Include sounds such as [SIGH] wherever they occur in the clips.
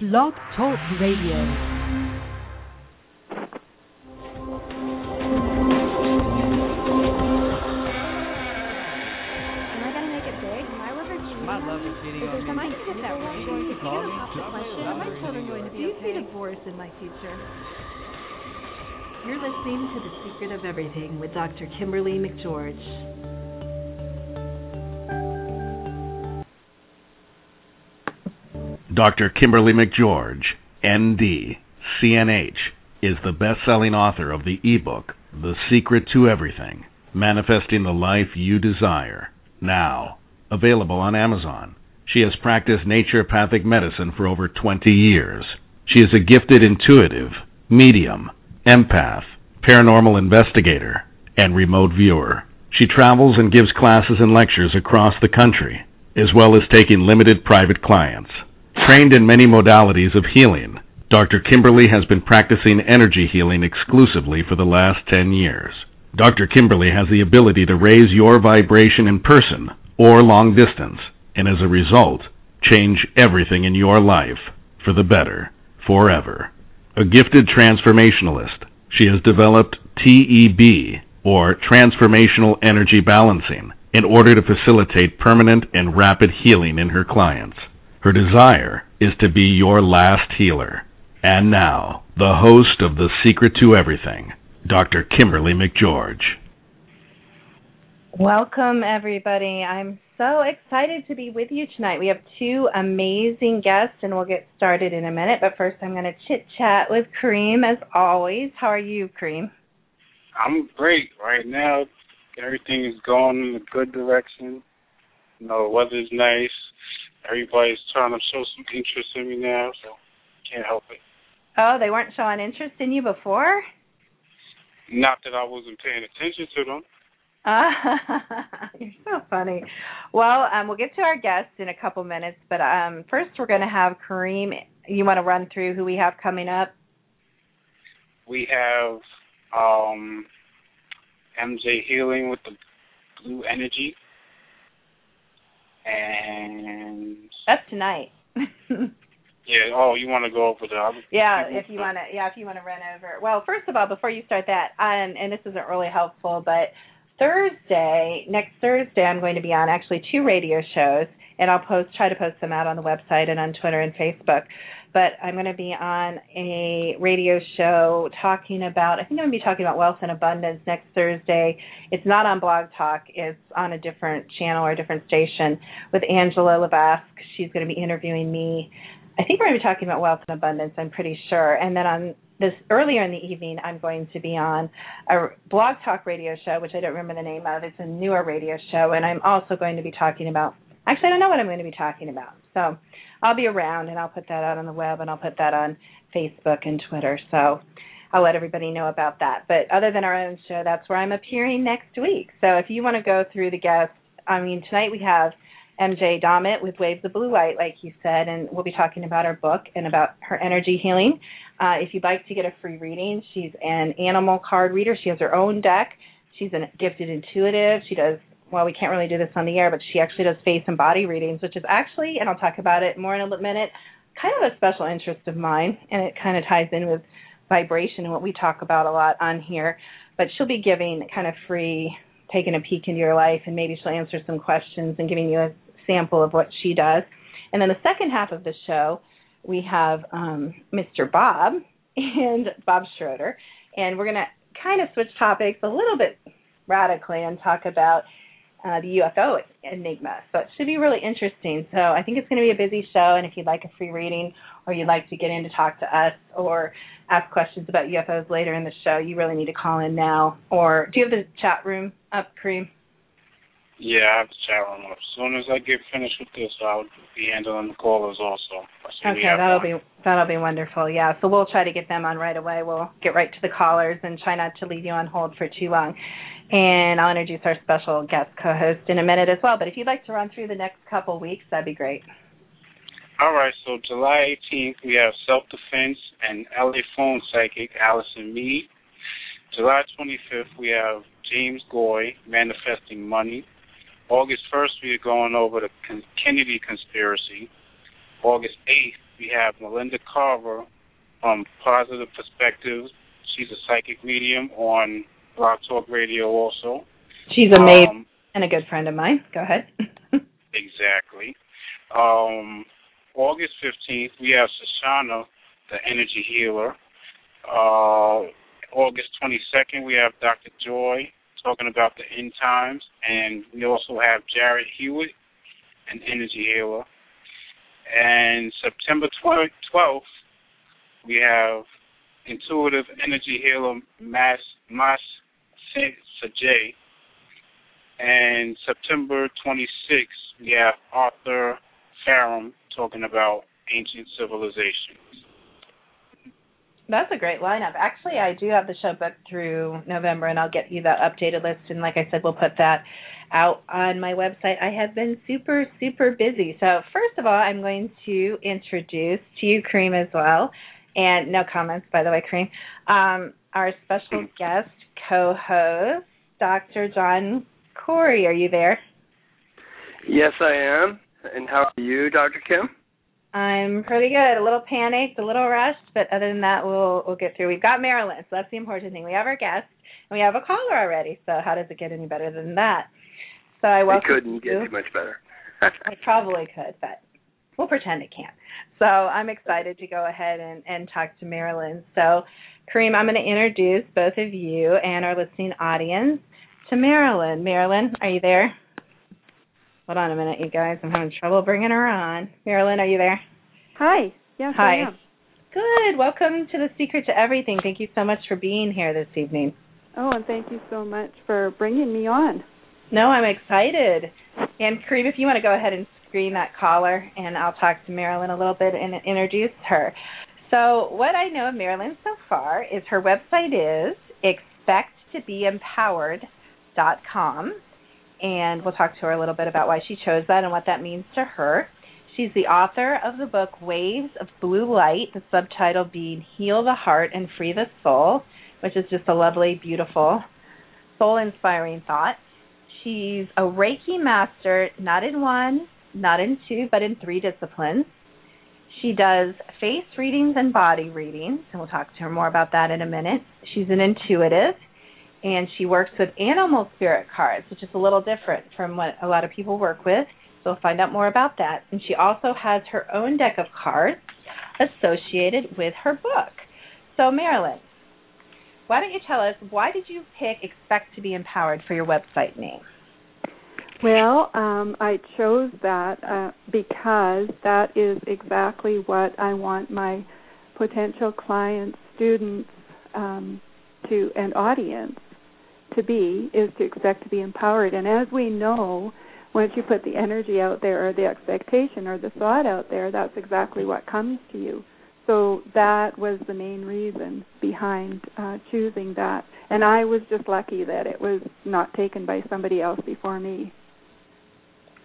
Blog Talk Radio. Am I gonna make it big? My liver cheese. My love is beating on Am I me. gonna get that right? Call me. Call. Are my children going to Do be you see okay? divorce in my future? You're listening to The Secret of Everything with Dr. Kimberly McGeorge. Dr. Kimberly McGeorge, ND, CNH, is the best selling author of the ebook, The Secret to Everything Manifesting the Life You Desire. Now, available on Amazon. She has practiced naturopathic medicine for over 20 years. She is a gifted intuitive, medium, empath, paranormal investigator, and remote viewer. She travels and gives classes and lectures across the country, as well as taking limited private clients. Trained in many modalities of healing, Dr. Kimberly has been practicing energy healing exclusively for the last 10 years. Dr. Kimberly has the ability to raise your vibration in person or long distance, and as a result, change everything in your life for the better, forever. A gifted transformationalist, she has developed TEB, or Transformational Energy Balancing, in order to facilitate permanent and rapid healing in her clients. Her desire is to be your last healer. And now, the host of The Secret to Everything, Dr. Kimberly McGeorge. Welcome, everybody. I'm so excited to be with you tonight. We have two amazing guests, and we'll get started in a minute. But first, I'm going to chit chat with Kareem, as always. How are you, Kareem? I'm great right now. Everything is going in a good direction. You know, the weather's nice. Everybody's trying to show some interest in me now, so can't help it. Oh, they weren't showing interest in you before? Not that I wasn't paying attention to them. [LAUGHS] you're so funny. Well, um, we'll get to our guests in a couple minutes, but um, first we're going to have Kareem. You want to run through who we have coming up? We have um, MJ Healing with the blue energy. And That's tonight. [LAUGHS] yeah, oh, you want to go over the other? Yeah, if you want to, yeah, if you want to run over. Well, first of all, before you start that, um, and this isn't really helpful, but Thursday, next Thursday, I'm going to be on actually two radio shows, and I'll post, try to post them out on the website and on Twitter and Facebook. But I'm going to be on a radio show talking about, I think I'm going to be talking about wealth and abundance next Thursday. It's not on Blog Talk, it's on a different channel or a different station with Angela Levesque. She's going to be interviewing me. I think we're going to be talking about wealth and abundance, I'm pretty sure. And then on this earlier in the evening, I'm going to be on a blog talk radio show, which I don't remember the name of. It's a newer radio show, and I'm also going to be talking about. Actually, I don't know what I'm going to be talking about. So I'll be around, and I'll put that out on the web, and I'll put that on Facebook and Twitter. So I'll let everybody know about that. But other than our own show, that's where I'm appearing next week. So if you want to go through the guests, I mean, tonight we have MJ Domet with Waves of Blue Light, like you said, and we'll be talking about her book and about her energy healing. Uh, if you'd like to get a free reading, she's an animal card reader. She has her own deck. She's a gifted intuitive. She does, well, we can't really do this on the air, but she actually does face and body readings, which is actually, and I'll talk about it more in a minute, kind of a special interest of mine, and it kind of ties in with vibration and what we talk about a lot on here. But she'll be giving kind of free, taking a peek into your life, and maybe she'll answer some questions and giving you a sample of what she does. And then the second half of the show, we have um, Mr. Bob and Bob Schroeder, and we're going to kind of switch topics a little bit radically and talk about uh, the UFO enigma. So it should be really interesting. So I think it's going to be a busy show, and if you'd like a free reading or you'd like to get in to talk to us or ask questions about UFOs later in the show, you really need to call in now. Or do you have the chat room up, Kareem? Yeah, I have to chat room up. As soon as I get finished with this, I'll be handling the callers also. I see we Okay, that'll one. be that'll be wonderful. Yeah, so we'll try to get them on right away. We'll get right to the callers and try not to leave you on hold for too long. And I'll introduce our special guest co-host in a minute as well. But if you'd like to run through the next couple weeks, that'd be great. All right, so July 18th, we have Self Defense and LA Phone Psychic Allison Mead. July 25th, we have James Goy, Manifesting Money. August 1st, we are going over the Kennedy conspiracy. August 8th we have Melinda Carver from Positive Perspectives. She's a psychic medium on Blog Talk Radio also. She's amazing um, and a good friend of mine. Go ahead. [LAUGHS] exactly. Um, August 15th, we have Shoshana, the energy healer. Uh, August 22nd, we have Dr. Joy talking about the end times. And we also have Jared Hewitt, an energy healer. And September 12th, we have intuitive energy healer Mas Mas Sajay. And September 26th, we have Arthur Farum talking about ancient civilizations. That's a great lineup. Actually, I do have the show booked through November, and I'll get you the updated list. And like I said, we'll put that out on my website. I have been super, super busy. So, first of all, I'm going to introduce to you, Kareem, as well. And no comments, by the way, Kareem. Um, our special [CLEARS THROAT] guest co host, Dr. John Corey. Are you there? Yes, I am. And how are you, Dr. Kim? I'm pretty good. A little panicked, a little rushed, but other than that, we'll we'll get through. We've got Marilyn, so that's the important thing. We have our guest, and we have a caller already. So how does it get any better than that? So I welcome. It couldn't get any much better. [LAUGHS] I probably could, but we'll pretend it can't. So I'm excited to go ahead and and talk to Marilyn. So, Kareem, I'm going to introduce both of you and our listening audience to Marilyn. Marilyn, are you there? Hold on a minute, you guys. I'm having trouble bringing her on. Marilyn, are you there? Hi. Yes, Hi. I am. Good. Welcome to the Secret to Everything. Thank you so much for being here this evening. Oh, and thank you so much for bringing me on. No, I'm excited. And Kareem, if you want to go ahead and screen that caller, and I'll talk to Marilyn a little bit and introduce her. So, what I know of Marilyn so far is her website is expecttobeempowered.com and we'll talk to her a little bit about why she chose that and what that means to her. She's the author of the book Waves of Blue Light, the subtitle being Heal the Heart and Free the Soul, which is just a lovely, beautiful, soul inspiring thought. She's a Reiki master, not in one, not in two, but in three disciplines. She does face readings and body readings, and we'll talk to her more about that in a minute. She's an intuitive and she works with animal spirit cards, which is a little different from what a lot of people work with. So we'll find out more about that. And she also has her own deck of cards associated with her book. So, Marilyn, why don't you tell us why did you pick Expect to be Empowered for your website name? Well, um, I chose that uh, because that is exactly what I want my potential clients, students, um, to and audience to be is to expect to be empowered. And as we know, once you put the energy out there or the expectation or the thought out there, that's exactly what comes to you. So that was the main reason behind uh, choosing that. And I was just lucky that it was not taken by somebody else before me.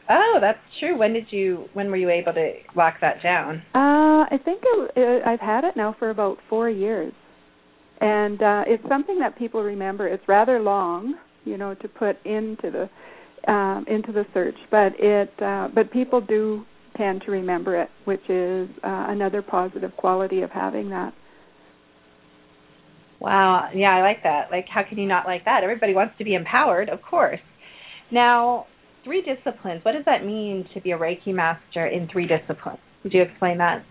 Oh, that's true. When did you? When were you able to lock that down? Uh, I think it, it, I've had it now for about four years and uh, it's something that people remember. It's rather long, you know, to put into the um, into the search, but it uh, but people do tend to remember it, which is uh, another positive quality of having that. Wow, yeah, I like that. Like, how can you not like that? Everybody wants to be empowered, of course. Now, three disciplines. What does that mean to be a Reiki master in three disciplines? Would you explain that?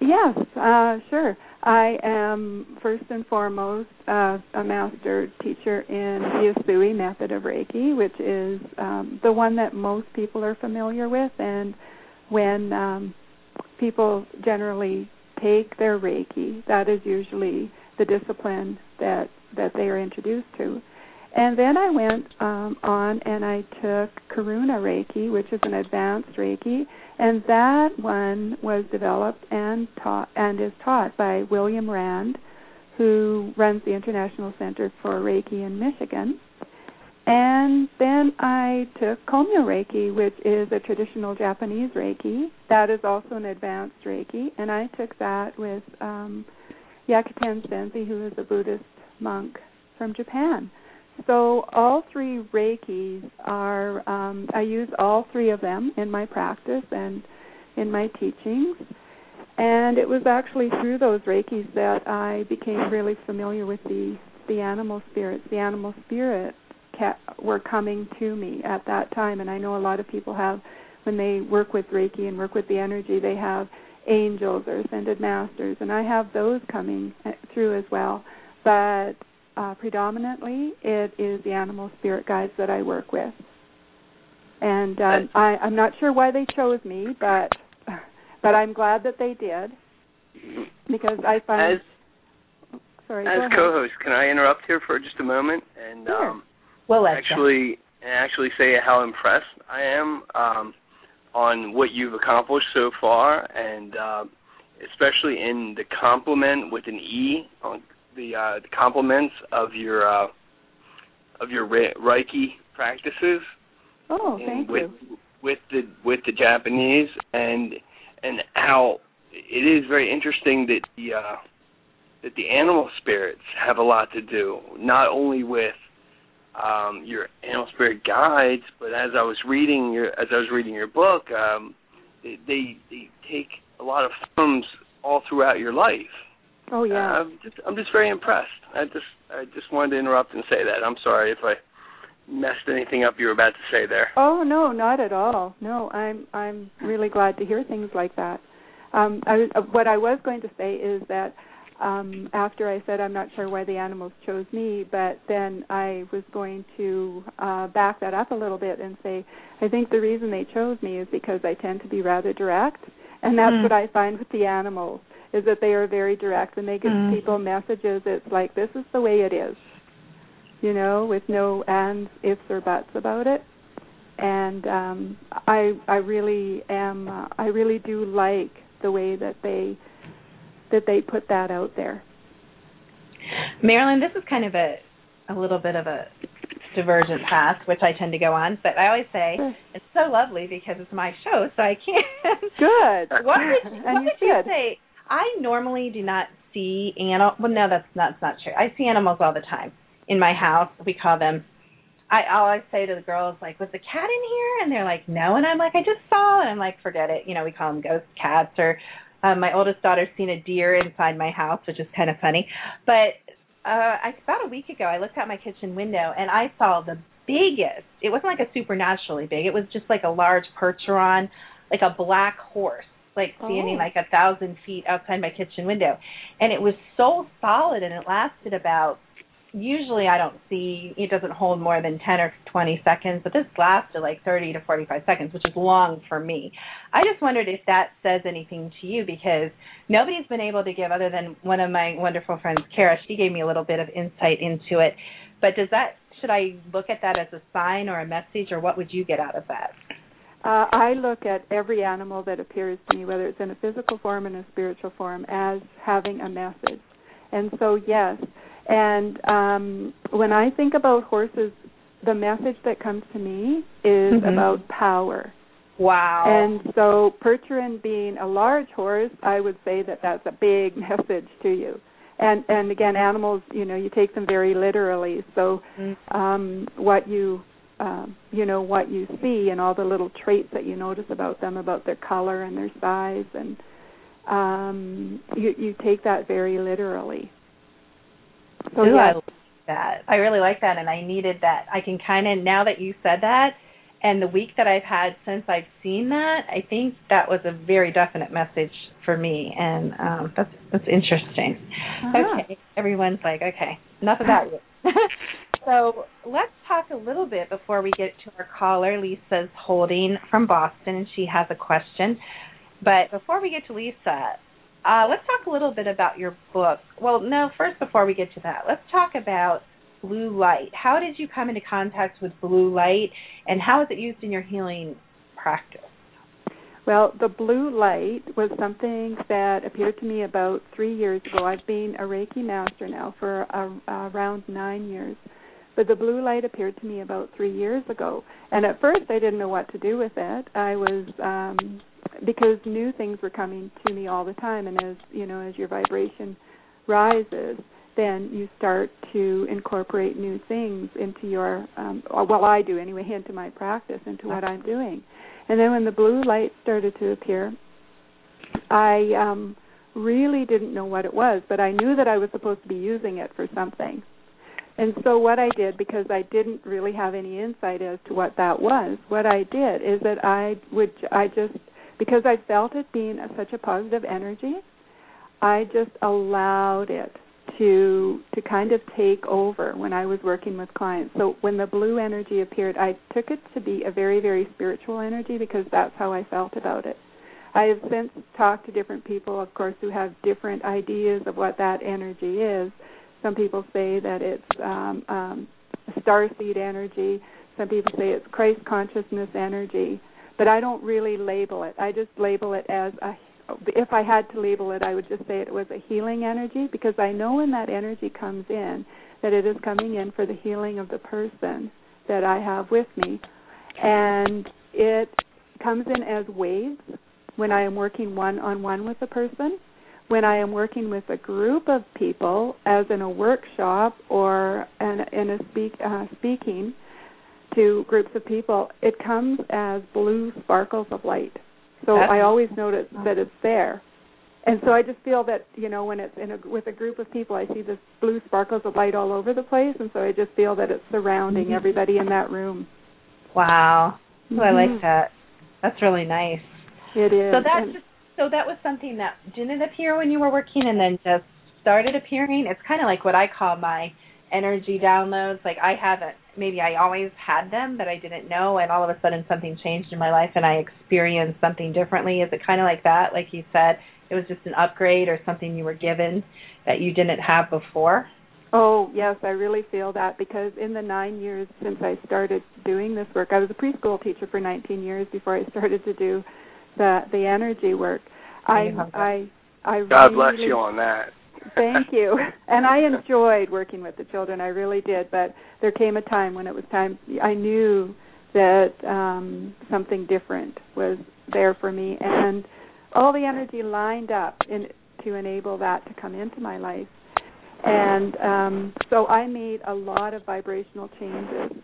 Yes, uh, sure. I am first and foremost uh, a master teacher in the Usui method of Reiki, which is um, the one that most people are familiar with. And when um, people generally take their Reiki, that is usually the discipline that that they are introduced to. And then I went um, on and I took Karuna Reiki, which is an advanced Reiki, and that one was developed and taught and is taught by William Rand, who runs the International Center for Reiki in Michigan. And then I took Komyo Reiki, which is a traditional Japanese Reiki. That is also an advanced Reiki, and I took that with um, Hyakuten Sensei, who is a Buddhist monk from Japan. So all three Reikis are um, I use all three of them in my practice and in my teachings. And it was actually through those Reikis that I became really familiar with the the animal spirits. The animal spirit were coming to me at that time, and I know a lot of people have when they work with Reiki and work with the energy, they have angels or ascended masters, and I have those coming uh, through as well. But uh, predominantly, it is the animal spirit guides that I work with, and um, I, I'm not sure why they chose me, but but I'm glad that they did because I find. As, sorry, as co-host, can I interrupt here for just a moment and sure. um, well, actually actually say how impressed I am um, on what you've accomplished so far, and uh, especially in the compliment with an E on the, uh, the compliments of your uh, of your Reiki practices. Oh, thank with, you. With the with the Japanese and and how it is very interesting that the uh, that the animal spirits have a lot to do, not only with um, your animal spirit guides, but as I was reading your as I was reading your book, um, they, they they take a lot of forms all throughout your life. Oh yeah. Uh, I'm just I'm just very impressed. I just I just wanted to interrupt and say that. I'm sorry if I messed anything up you were about to say there. Oh no, not at all. No, I'm I'm really glad to hear things like that. Um, I, uh, what I was going to say is that um, after I said I'm not sure why the animals chose me, but then I was going to uh, back that up a little bit and say I think the reason they chose me is because I tend to be rather direct, and that's mm. what I find with the animals is that they are very direct when they give mm. people messages. It's like this is the way it is, you know, with no ands, ifs, or buts about it. And um, I I really am uh, I really do like the way that they that they put that out there. Marilyn, this is kind of a a little bit of a divergent path, which I tend to go on. But I always say it's so lovely because it's my show, so I can't. Good. [LAUGHS] what would, what you did you say? I normally do not see animal. Well, no, that's that's not true. I see animals all the time in my house. We call them. I always say to the girls, like, "Was the cat in here?" And they're like, "No." And I'm like, "I just saw." And I'm like, "Forget it." You know, we call them ghost cats or um, my oldest daughter's seen a deer inside my house, which is kind of funny. But uh, about a week ago, I looked out my kitchen window and I saw the biggest. It wasn't like a supernaturally big. It was just like a large percheron, like a black horse, like standing Oh. like a thousand feet outside my kitchen window, and it was so solid and it lasted about. Usually, I don't see it doesn't hold more than ten or twenty seconds, but this lasted like thirty to forty-five seconds, which is long for me. I just wondered if that says anything to you because nobody's been able to give other than one of my wonderful friends, Kara. She gave me a little bit of insight into it. But does that should I look at that as a sign or a message, or what would you get out of that? Uh, I look at every animal that appears to me, whether it's in a physical form and a spiritual form, as having a message. And so, yes. And um, when I think about horses, the message that comes to me is Mhm. about power. Wow. And so, Percheron being a large horse, I would say that that's a big [LAUGHS] message to you. And and again, animals, you know, you take them very literally. So, Mm. um, what you um, you know what you see and all the little traits that you notice about them, about their color and their size, and um, you you take that very literally. So Ooh, I like that. I really like that, and I needed that. I can kind of now that you said that, and the week that I've had since I've seen that, I think that was a very definite message for me, and um, that's that's interesting. Uh-huh. Okay, everyone's like, okay, enough about you. [LAUGHS] so let's talk a little bit before we get to our caller. Lisa's holding from Boston, and she has a question. But before we get to Lisa, uh, let's talk a little bit about your book. Well, no, first before we get to that, let's talk about blue light. How did you come into contact with blue light, and how is it used in your healing practice? Well, the blue light was something that appeared to me about three years ago. I've been a Reiki master now for around nine years. But the blue light appeared to me about three years ago. And at first I didn't know what to do with it. I was um because new things were coming to me all the time and as you know, as your vibration rises, then you start to incorporate new things into your um well I do anyway, into my practice, into what I'm doing. And then when the blue light started to appear, I um really didn't know what it was, but I knew that I was supposed to be using it for something. And so what I did because I didn't really have any insight as to what that was, what I did is that I would I just because I felt it being a, such a positive energy, I just allowed it to to kind of take over when I was working with clients. So when the blue energy appeared, I took it to be a very very spiritual energy because that's how I felt about it. I have since talked to different people, of course, who have different ideas of what that energy is. Some people say that it's um, um, star seed energy. Some people say it's Christ consciousness energy. But I don't really label it. I just label it as a. If I had to label it, I would just say it was a healing energy because I know when that energy comes in that it is coming in for the healing of the person that I have with me, and it comes in as waves when I am working one on one with a person, when I am working with a group of people, as in a workshop or an, in a speak, uh, speaking to groups of people, it comes as blue sparkles of light. So I always notice that it's there. And so I just feel that you know when it's in a with a group of people, I see this blue sparkles of light all over the place, and so I just feel that it's surrounding mm-hmm. everybody in that room. Wow, mm-hmm. I like mm-hmm. that. That's really nice. It is. So that just so that was something that didn't appear when you were working and then just started appearing. It's kind of like what I call my energy downloads. Like I haven't maybe I always had them but I didn't know and all of a sudden something changed in my life and I experienced something differently. Is it kind of like that? Like you said, it was just an upgrade or something you were given that you didn't have before? Oh, yes, I really feel that because in the 9 years since I started doing this work, I was a preschool teacher for 19 years before I started to do the the energy work. I I I God really, bless you on that. thank you. [LAUGHS] And I enjoyed working with the children. I really did. But there came a time when it was time. I knew that um something different was there for me, and all the energy lined up in to enable that to come into my life. And um so I made a lot of vibrational changes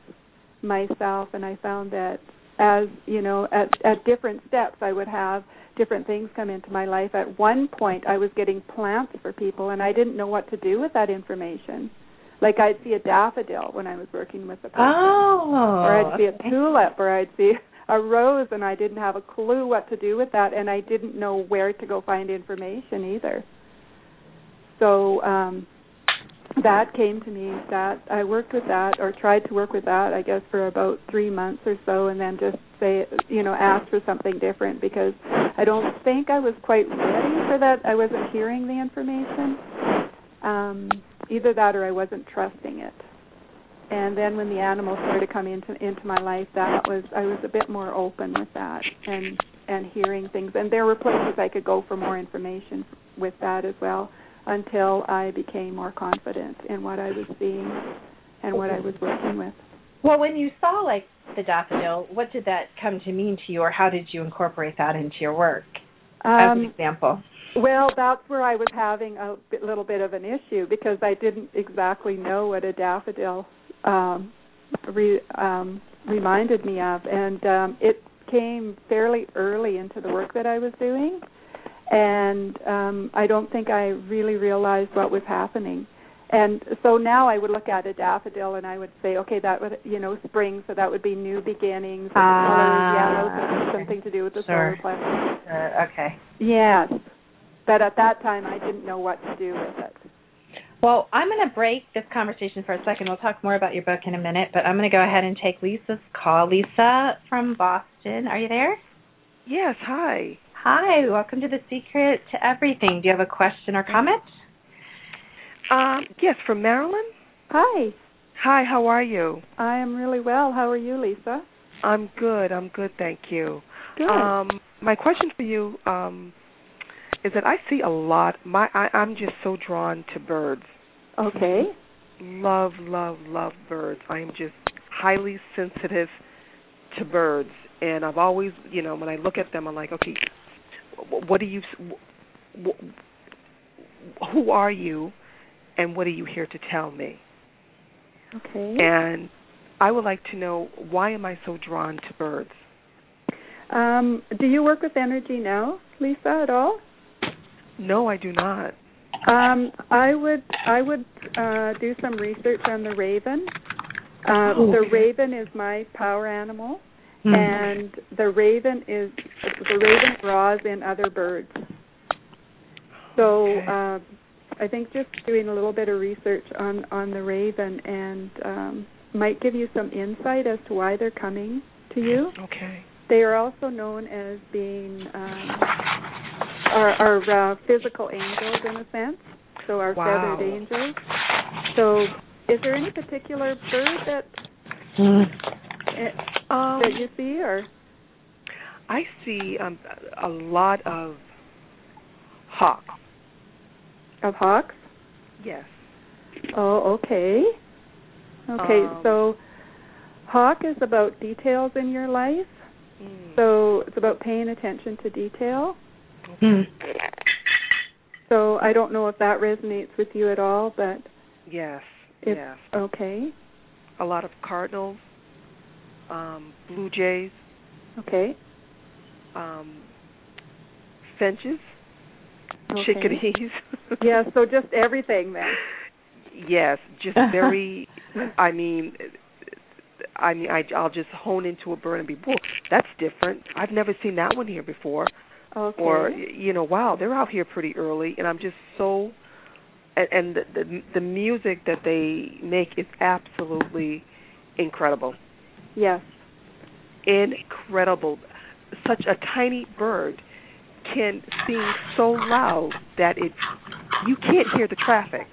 myself, and I found that as you know at at different steps i would have different things come into my life. At one point i was getting plants for people and i didn't know what to do with that information. Like i'd see a daffodil when i was working with the person. Oh, or i'd see a tulip or i'd see a rose and i didn't have a clue what to do with that and i didn't know where to go find information either. So um that came to me that I worked with that or tried to work with that I guess for about 3 months or so and then just say you know ask for something different because I don't think I was quite ready for that I wasn't hearing the information. Um either that or I wasn't trusting it. And then when the animals started coming into into my life that was I was a bit more open with that and and hearing things. And there were places I could go for more information with that as well until I became more confident in what I was seeing and what I was working with. Well, when you saw like the daffodil, what did that come to mean to you, or how did you incorporate that into your work? Um, as an example. Well, that's where I was having a bit, little bit of an issue because I didn't exactly know what a daffodil um, re, um, reminded me of, and um, it came fairly early into the work that I was doing and um I don't think I really realized what was happening. And so now I would look at a daffodil and I would say, okay, that would you know spring, so that would be new beginnings. Ah, the color yellow, so something to do with the sure. solar plexus. Sure. Okay. Yes, but at that time I didn't know what to do with it. Well, I'm going to break this conversation for a second. We'll talk more about your book in a minute, but I'm going to go ahead and take Lisa's call. Lisa from Boston, are you there? Yes. Hi. Hi, welcome to the Secret to Everything. Do you have a question or comment? Um, yes, from Marilyn. Hi. Hi, how are you? I am really well. How are you, Lisa? I'm good. I'm good, thank you. Good. Um, my question for you um, is that I see a lot. My I, I'm just so drawn to birds. Okay. Love, love, love birds. I am just highly sensitive to birds, and I've always, you know, when I look at them, I'm like, okay, what do you who are you and what are you here to tell me? Okay. And i would like to know why am i so drawn to birds? Um do you work with energy now lisa at all? No, I do not. Um, I would I would uh, do some research on the raven. Uh, Oh, the raven is my power animal, Hmm. and the raven is the raven draws in other birds. So Okay. uh, I think just doing a little bit of research on on the raven and um, might give you some insight as to why they're coming to you. Okay. They are also known as being um, our, our uh, physical angels in a sense. So our Wow. feathered angels. So is there any particular bird that eh, Um, that you see or I see um, a lot of hawks. of hawks? Yes. Oh, okay. Okay, Um, so hawk is about details in your life. Mm. So it's about paying attention to detail. Okay. So I don't know if that resonates with you at all, but Yes. If- yes. okay. A lot of cardinals, um, blue jays, Okay. um, finches, Okay. chickadees. [LAUGHS] Yeah, so just everything then. yes, just very. [LAUGHS] I mean, I mean, I, I'll just hone into a bird and be, whoa, that's different. I've never seen that one here before. Okay. Or you know, wow, they're out here pretty early, and I'm just so. And, and the, the the music that they make is absolutely incredible. Yes. incredible. Such a tiny bird can sing so loud that it you can't hear the traffic.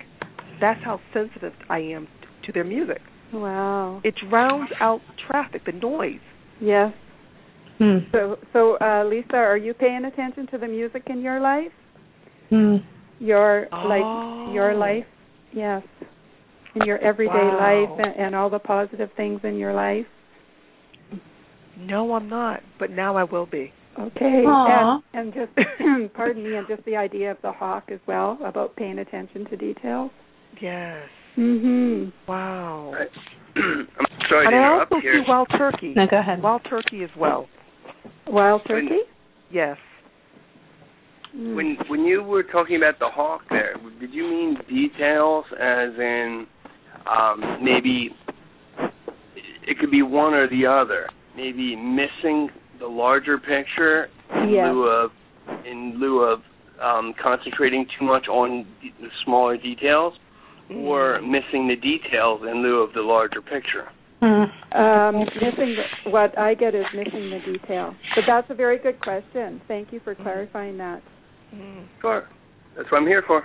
That's how sensitive I am to their music. Wow. It drowns out traffic, the noise. Yes. Hmm. So so uh Lisa, are you paying attention to the music in your life? Hmm. Your Oh. like your life? Yes. In your everyday Wow. life and, and all the positive things in your life. No, I'm not, but now I will be. Okay. And, and just [CLEARS THROAT] pardon me, and just the idea of the hawk as well about paying attention to details. Yes. Mhm. Wow. [CLEARS THROAT] I'm sorry and to I also here. see wild turkey. No, go ahead. Wild turkey as well. Wild turkey? Yes. Mm. When when you were talking about the hawk there, did you mean details as in um maybe it could be one or the other? Maybe missing the larger picture in Yes. lieu of in lieu of um concentrating too much on the the smaller details or missing the details in lieu of the larger picture. Hmm. Um, missing the, what I get is missing the detail. But that's a very good question. Thank you for clarifying that. Mm. Sure. That's what I'm here for.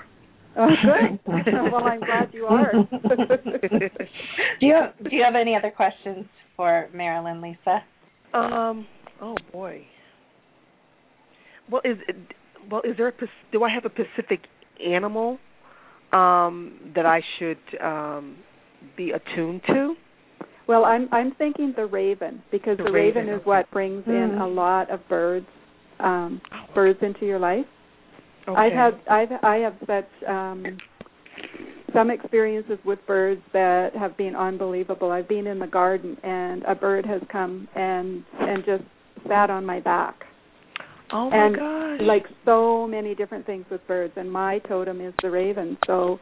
Oh, good. [LAUGHS] well, I'm glad you are. [LAUGHS] [LAUGHS] Do you have, do you have any other questions for Marilyn, Lisa? Um. Oh boy. Well, is it, well is there a do I have a specific animal um that I should um be attuned to? well, I'm I'm thinking the raven because The the, raven, raven, is okay. what brings in Hmm. a lot of birds um birds into your life. Okay. I've had I've I have such um some experiences with birds that have been unbelievable. I've been in the garden and a bird has come and and just sat on my back. Oh my and gosh. like so many different things with birds and my totem is the raven. So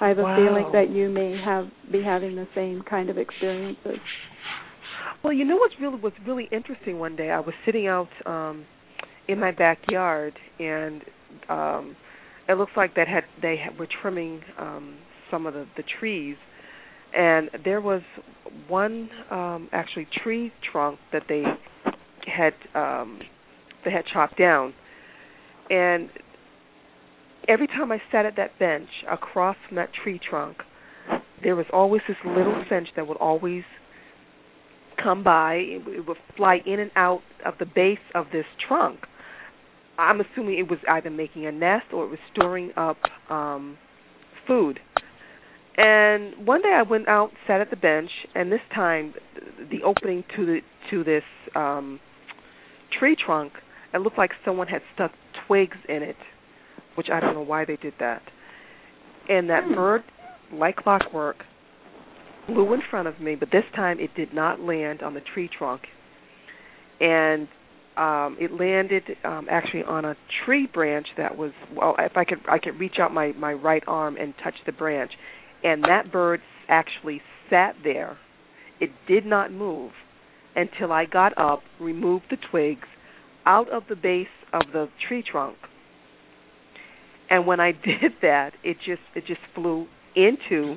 I have a Wow. feeling that you may have be having the same kind of experiences. Well, you know what's really was really interesting one day. I was sitting out um in my backyard and um it looks like that had they had, were trimming um some of the the trees and there was one um actually tree trunk that they had um they had chopped down and every time I sat at that bench across from that tree trunk there was always this little finch that would always come by. It, would fly in and out of the base of this trunk. I'm assuming it was either making a nest or it was storing up um food. And one day I went out, sat at the bench, and this time the opening to the to this um tree trunk, it looked like someone had stuck twigs in it, which I don't know why they did that. And that bird, like clockwork, flew in front of me, but this time it did not land on the tree trunk. And um it landed um actually on a tree branch that was well if I could I could reach out my my right arm and touch the branch and that bird actually sat there. It did not move until I got up, removed the twigs out of the base of the tree trunk. And when I [LAUGHS] did that, it just it just flew into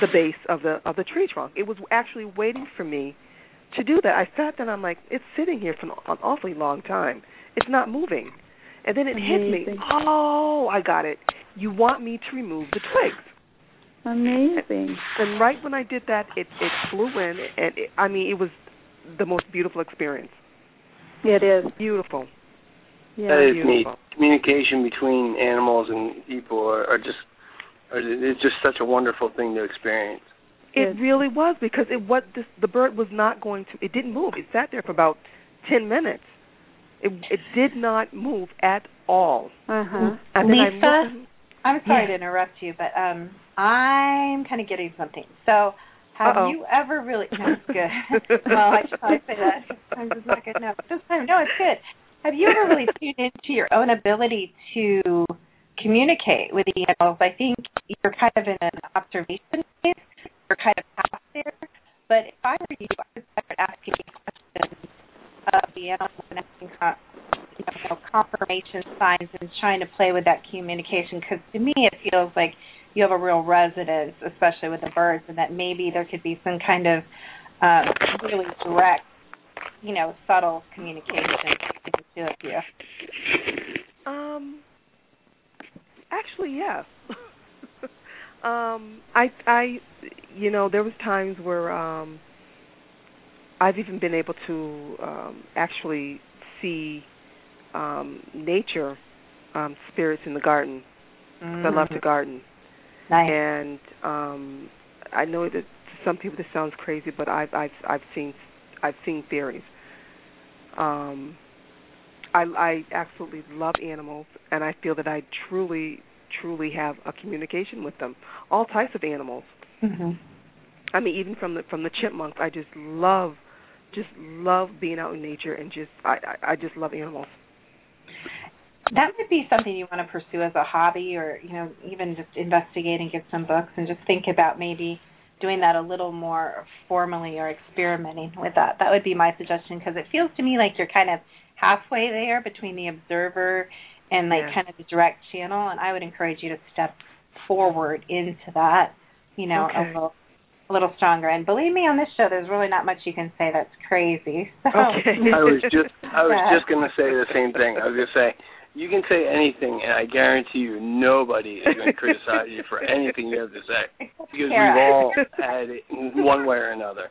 the base of the of the tree trunk. It was actually waiting for me to do that. I sat there and I'm like, it's sitting here for an awfully long time. It's not moving. And then it Amazing. hit me. Oh, I got it. You want me to remove the twigs. Amazing. And right when I did that, it it flew in, and it, I mean, it was the most beautiful experience. It is. Beautiful. Yeah. that is neat. Communication between animals and people are, are just are, it's just such a wonderful thing to experience. It Yes. really was because it what this, the bird was not going to. It didn't move. It sat there for about ten minutes. It it did not move at all. Uh huh. I Lisa? I'm sorry Yeah. to interrupt you, but um, I'm kind of getting something. So, have Uh-oh. you ever really? [LAUGHS] No, it's good. well, I should probably say that. I'm just not good. No, this time, no, it's good. Have you ever really tuned into your own ability to communicate with the animals? I think you're kind of in an observation phase. You're kind of out there. But if I were you, I would start asking questions of the animals and asking you know, confirmation signs and trying to play with that communication. Because to me, it feels like you have a real resonance, especially with the birds, and that maybe there could be some kind of um, really direct, you know, subtle communication between the two of you. Um, actually, yes. [LAUGHS] um, I, I, you know, there was times where um, I've even been able to um, actually see um, nature, um, spirits in the garden. 'cause I love to garden, Nice. and um, I know that to some people this sounds crazy, but I've I've I've seen I've seen theories. Um, I, I absolutely love animals, and I feel that I truly, truly have a communication with them. All types of animals. hmm I mean, even from the from the chipmunks, I just love, just love being out in nature, and just I I, I just love animals. That might be something you want to pursue as a hobby, or you know, even just investigate and get some books, and just think about maybe doing that a little more formally or experimenting with that. That would be my suggestion because it feels to me like you're kind of halfway there between the observer and like Yeah. kind of the direct channel. And I would encourage you to step forward into that, you know, Okay. a little a little stronger. And believe me, on this show, there's really not much you can say that's crazy. So, Okay. I was just I was [LAUGHS] Yeah. just gonna say the same thing. I was gonna say you can say anything, and I guarantee you nobody is going to criticize you for anything you have to say because Kara. we've all had it one way or another.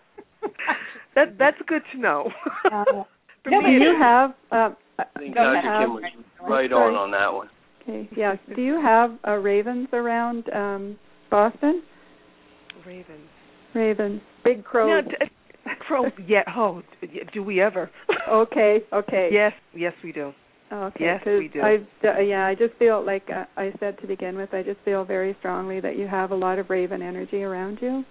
that that's good to know. Uh, [LAUGHS] For no, but Do you is. have? Uh, I think Go Dr. ahead. Kim was right on on that one. okay. Yeah. Do you have uh, ravens around um Boston? ravens. Ravens. Big crows. Yeah, d- crow. Yeah. Oh, d- do we ever? Okay. Okay. [LAUGHS] Yes. Yes, we do. Okay. Yes, 'cause we do. I uh, yeah, I just feel like uh, I said to begin with, I just feel very strongly that you have a lot of raven energy around you.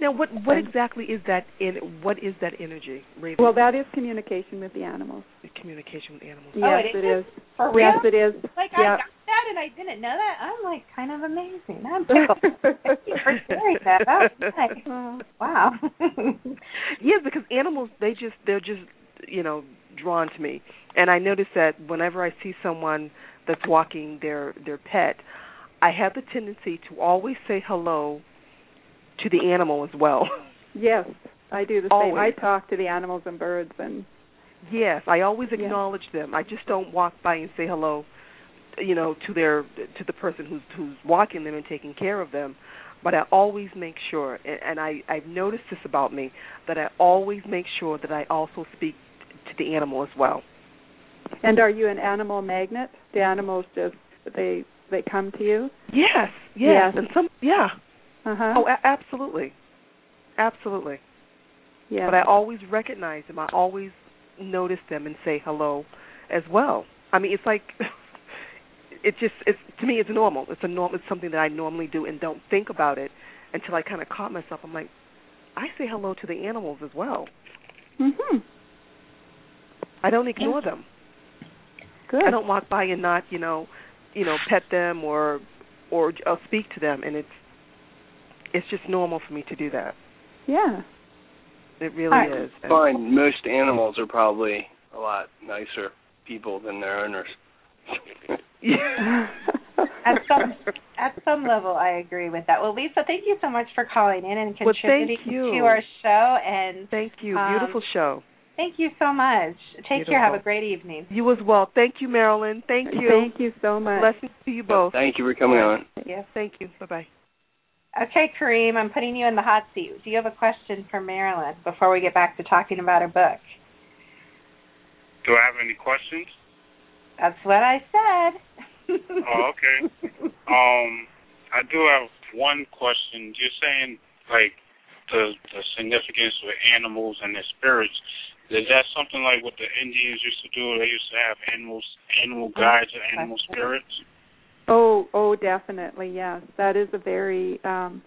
Now, what what exactly is that? In what is that energy? Raven. Well, that is communication with the animals. communication with animals. Oh, yes, it it is? is. For real? Yes, it is. Like yeah. I got that and I didn't know that. I'm like kind of amazing. I'm [LAUGHS] tickled. Thank you for sharing that. That was [LAUGHS] nice. Oh, Wow. [LAUGHS] yes, because animals they just they're just you know drawn to me, and I notice that whenever I see someone that's walking their their pet, I have the tendency to always say hello to the animal as well. yes, I do the same. I talk to the animals and birds, and Yes, I always acknowledge them. I just don't walk by and say hello, you know, to their to the person who's who's walking them and taking care of them. But I always make sure, and, and I I've noticed this about me that I always make sure that I also speak to the animal as well. and are you an animal magnet? The animals just they they come to you. Yes, yes, Yes. and some yeah. Uh huh. Oh, a- absolutely, absolutely. yeah. But I always recognize them. I always notice them and say hello as well. I mean, it's like [LAUGHS] it just it's to me it's normal. It's a norm. It's something that I normally do and don't think about it until I kind of caught myself. I'm like, I say hello to the animals as well. Mhm. I don't ignore them. Good. I don't walk by and not, you know, you know, pet them or or uh, speak to them, and it's it's just normal for me to do that. Yeah. It really I is. And- find most animals are probably a lot nicer people than their owners. Yeah. [LAUGHS] At some at some level, I agree with that. Well, Lisa, thank you so much for calling in and contributing thank you. to our show. And Thank you. Um, Beautiful show. thank you so much. Take care. Have a great evening. You as well. Thank you, Marilyn. Thank you. Thank you so much. Blessings to you both. Thank you for coming on. Yes. Thank you. Bye bye. Okay, Kareem, I'm putting you in the hot seat. Do you have a question for Marilyn before we get back to talking about her book? Do I have any questions? That's what I said. [LAUGHS] Oh, okay. Um, I do have one question. You're saying like the the significance with animals and their spirits. Is that something like what the Indians used to do? They used to have animals, animal guides, or animal spirits. Oh, oh, definitely, yes. That is a very, um,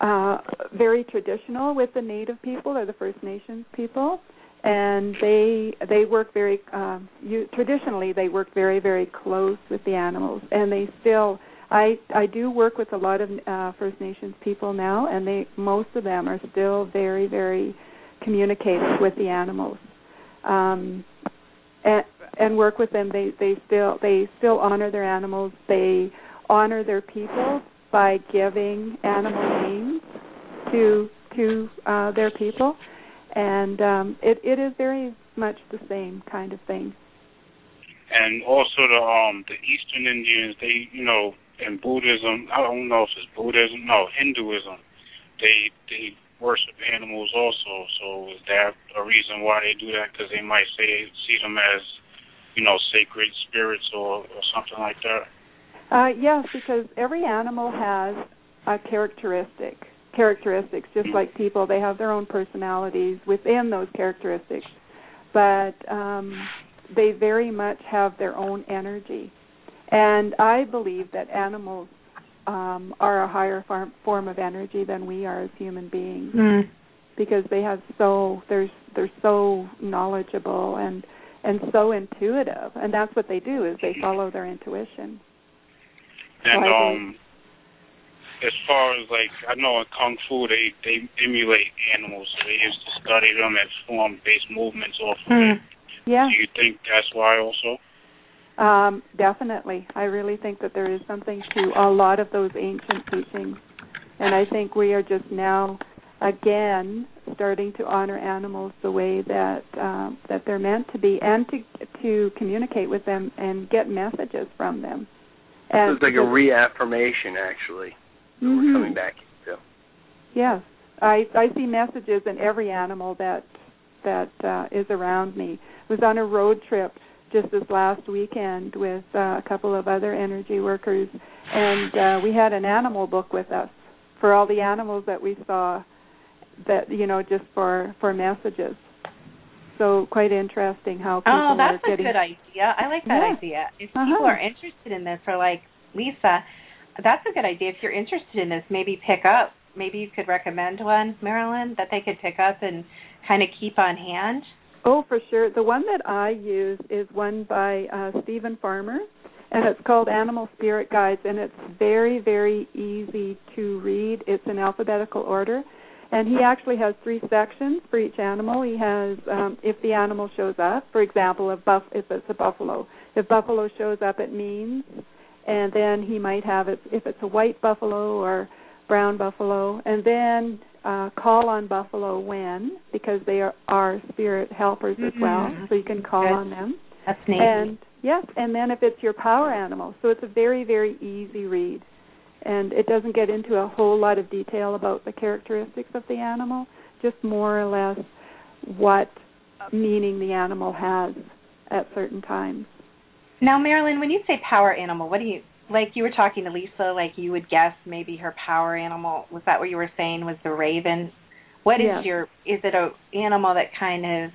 uh, very traditional with the Native people or the First Nations people, and they they work very um, you, traditionally they work very very close with the animals, and they still. I I do work with a lot of uh, First Nations people now, and they most of them are still very very communicative with the animals. Um, and and work with them they they still they still honor their animals they honor their people by giving animal names to to uh their people and um it it is very much the same kind of thing And also the um the Eastern Indians, they you know in Buddhism, I don't know if it's Buddhism, no Hinduism, they they worship animals also. So is that a reason why they do that? Because they might say see them as you know sacred spirits or or something like that. uh yes because every animal has a characteristic characteristics just like people they have their own personalities within those characteristics but um they very much have their own energy and i believe that animals um are a higher form form of energy than we are as human beings Mm. because they have so they're they're so knowledgeable and and so intuitive and that's what they do is they follow their intuition And I agree. um, as far as like I know in kung fu, they they emulate animals. So they used to study them and form base movements off of Hmm. it. yeah Do you think that's why also? Um, definitely. I really think that there is something to a lot of those ancient teachings. And I think we are just now again starting to honor animals the way that um, that they're meant to be and to to communicate with them and get messages from them. And it's like a reaffirmation, actually. That Mhm. We're coming back to. Yes, I I see messages in every animal that that uh, is around me. I was on a road trip just this last weekend with uh, a couple of other energy workers, and uh, we had an animal book with us for all the animals that we saw. That you know, just for for messages. So quite interesting how people are getting. Oh, that's are a getting. good idea. I like that Yeah. idea. If Uh-huh. people are interested in this, or like Lisa, that's a good idea. If you're interested in this, maybe pick up. Maybe you could recommend one, Marilyn, that they could pick up and kind of keep on hand. Oh, for sure. The one that I use is one by uh, Steven Farmer, and it's called Animal Spirit Guides, and it's very, very easy to read. It's in alphabetical order, and he actually has three sections for each animal. He has um, if the animal shows up, for example, if, buff- if it's a buffalo. If buffalo shows up, it means, and then he might have it if it's a white buffalo or brown buffalo, and then uh, call on buffalo when because they are our spirit helpers as well, Mhm. so you can call Good. on them. That's neat. And yes, and then if it's your power animal, so it's a very very easy read, and it doesn't get into a whole lot of detail about the characteristics of the animal, just more or less what meaning the animal has at certain times. Now, Marilyn, when you say power animal, what do you like? You were talking to Lisa, like you would guess maybe her power animal was that what you were saying was the raven. What is Yes. your? Is it a animal that kind of?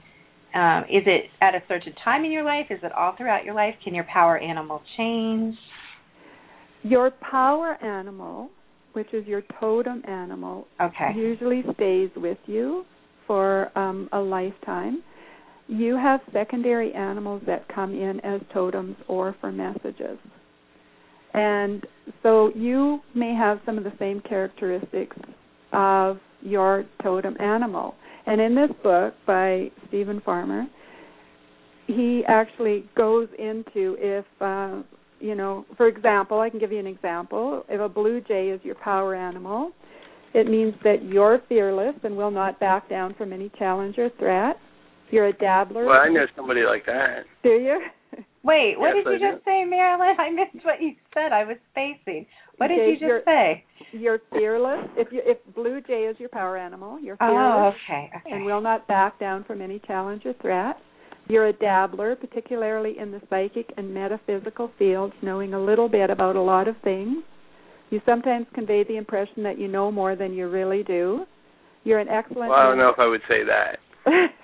Um, is it at a certain time in your life? Is it all throughout your life? Can your power animal change? Your power animal, which is your totem animal, Okay. usually stays with you for um, a lifetime. You have secondary animals that come in as totems or for messages. And so you may have some of the same characteristics of your totem animal. And in this book by Steven Farmer, he actually goes into if uh, you know, for example, I can give you an example. If a blue jay is your power animal, it means that you're fearless and will not back down from any challenge or threat. You're a dabbler. Well, I know somebody like that. Do you? [LAUGHS] Wait, what Yes, did you I do. just say, Marilyn? [LAUGHS] I missed what you said. I was spacing. What did Okay, you just you're- say? You're fearless. If you if blue jay is your power animal, you're Oh, fearless okay, okay. and will not back down from any challenge or threat. You're a dabbler, particularly in the psychic and metaphysical fields, knowing a little bit about a lot of things. You sometimes convey the impression that you know more than you really do. You're an excellent. Well, I don't know if I would say that. [LAUGHS]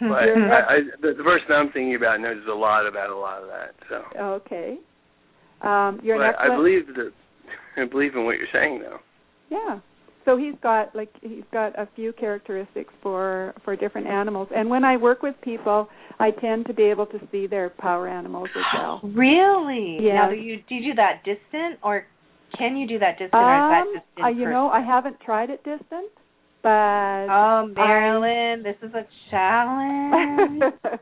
But I, I, the, the person I'm thinking about knows a lot about a lot of that. So, okay. Um, you're an but I believe that I believe in what you're saying, though. Yeah. So he's got like he's got a few characteristics for for different animals. And when I work with people, I tend to be able to see their power animals as well. [GASPS] Really? Yeah. Now, do you do you do that distant, or can you do that distant, or is that Um, just in uh, you know, I haven't tried it distant, but Oh, Marilyn, this is a challenge. [LAUGHS]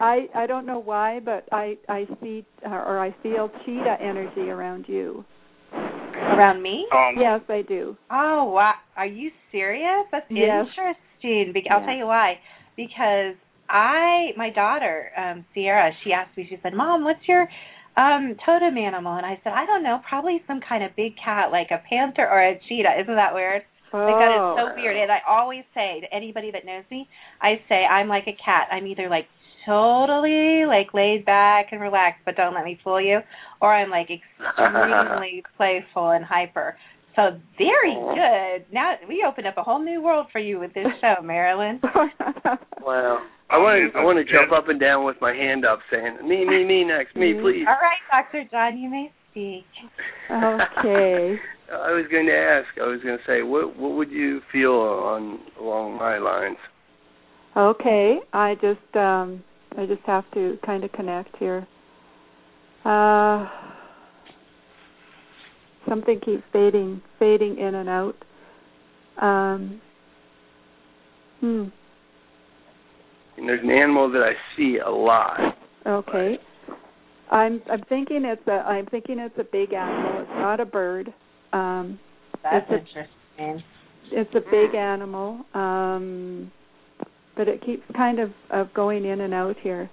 I I don't know why, but I I see uh, or I feel cheetah energy around you. Around me? Um, Yes, I do. Oh, wow. Are you serious? That's Yes. interesting. Be- I'll Yeah. tell you why. Because I, my daughter, um, Sierra, she asked me, she said, Mom, what's your um totem animal? And I said, I don't know, probably some kind of big cat, like a panther or a cheetah. Isn't that weird? Like that is so weird. And I always say to anybody that knows me, I say I'm like a cat. I'm either like totally like laid back and relaxed, but don't let me fool you, or I'm like extremely [LAUGHS] playful and hyper. So very oh. good. Now we opened up a whole new world for you with this show, Marilyn. [LAUGHS] Wow. I want to I want to jump up and down with my hand up, saying me, me, me next, me, please. All right, Doctor John, you may speak. [LAUGHS] okay. I was going to ask. I was going to say, what what would you feel on along my lines? Okay. I just um I just have to kind of connect here. Uh something keeps fading fading in and out. Um hmm. And there's an animal that I see a lot. Okay. I'm I'm thinking it's a I'm thinking it's a big animal. It's not a bird. Um That's It's a- interesting. it's a big animal. Um but it keeps kind of of going in and out here.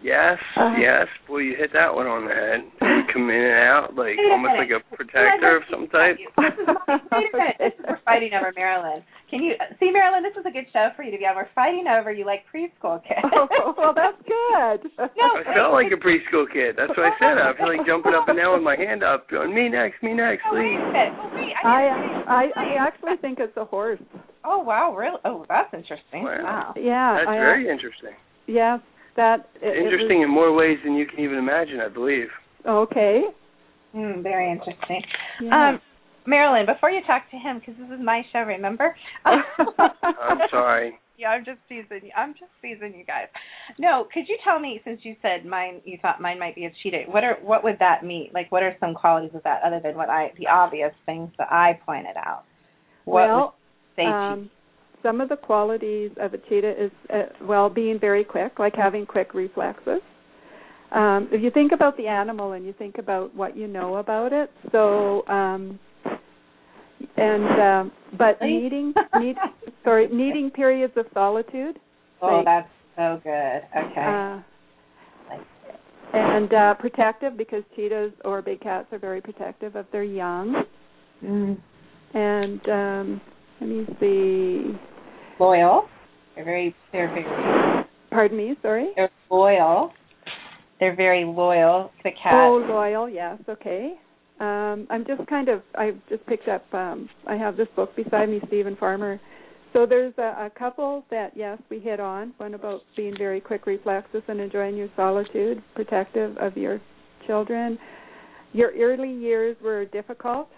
Yes, Uh-huh. yes. Boy, you hit that one on the head. You come in and out [LAUGHS] like almost minute. like a protector of some type. Wait a minute. This is, we're fighting over Marilyn. Can you see, Marilyn? This is a good show for you to be on. We're fighting over you like preschool kids. [LAUGHS] oh, well that's good. [LAUGHS] No, I felt like a preschool kid. That's what I said. I feel like jumping up and down with my hand up, going me next, me next, please. a minute. Oh, wait. I, I I I actually think it's a horse. Oh wow, really? Oh, that's interesting. Wow. Wow. Yeah. That's I, very interesting. Yes, that it, it Interesting in more ways than you can even imagine, I believe. okay. Hmm, very interesting. Yeah. Um, Marilyn, before you talk to him, because this is my show, remember? [LAUGHS] I'm sorry. Yeah, I'm just teasing you. I'm just teasing you guys. No, could you tell me since you said mine, you thought mine might be a cheetah. What are what would that mean? Like, what are some qualities of that other than what I the obvious things that I pointed out? What well, would say um, some of the qualities of a cheetah is uh, well being very quick, like having quick reflexes. Um, if you think about the animal and you think about what you know about it, so um, and um, but Really? needing need sorry needing periods of solitude. Oh, like, that's so good. Okay. Uh, and uh, protective because cheetahs or big cats are very protective of their young. mm. And um, let me see. Loyal. They're very. They're very. Pardon me. Sorry. They're loyal. They're very loyal. The cat. Oh, loyal. Yes. Okay. Um, I'm just kind of. I've just picked up. Um, I have this book beside me, Steven Farmer. So there's a, a couple that yes we hit on. One about being very quick reflexes and enjoying your solitude, protective of your children. Your early years were difficult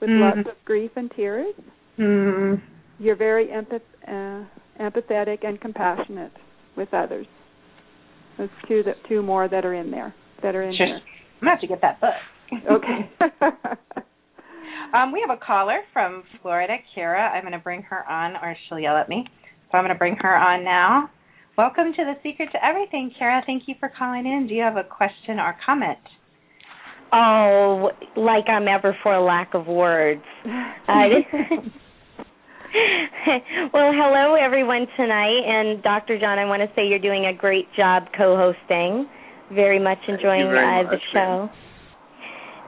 with Mhm. lots of grief and tears. Mm. You're very empath- uh, empathetic and compassionate with others. There's two that two more that are in there that are in Sure. here. I'm gonna have to get that book. Okay. [LAUGHS] [LAUGHS] um, we have a caller from Florida, Kira. I'm gonna bring her on, or she'll yell at me. So I'm gonna bring her on now. Welcome to the Secret to Everything, Kara. Thank you for calling in. Do you have a question or comment? Oh, like I'm ever for a lack of words. [LAUGHS] Uh, [LAUGHS] well, hello everyone tonight, and Dr. John, I want to say you're doing a great job co-hosting. Very much Thank enjoying you very uh, much, the show.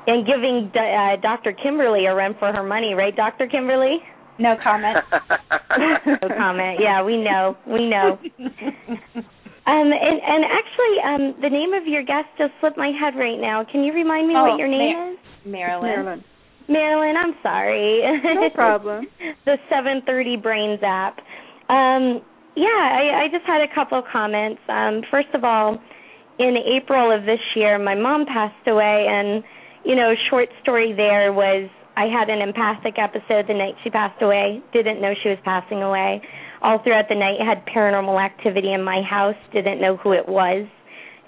And giving uh, Dr. Kimberly a run for her money, right, Dr. Kimberly? No comment. [LAUGHS] no comment. Yeah, we know. We know. [LAUGHS] Um, and, and actually, um, the name of your guest just slipped my head right now. Can you remind me Oh, what your name Mar- is? Marilyn. Marilyn. Marilyn, I'm sorry. No [LAUGHS] problem. the 730 Brain Zap. Um, yeah, I, I just had a couple of comments. Um, first of all, in April of this year, my mom passed away, and you know, short story there was I had an empathic episode the night she passed away. Didn't know she was passing away. All throughout the night, had paranormal activity in my house. Didn't know who it was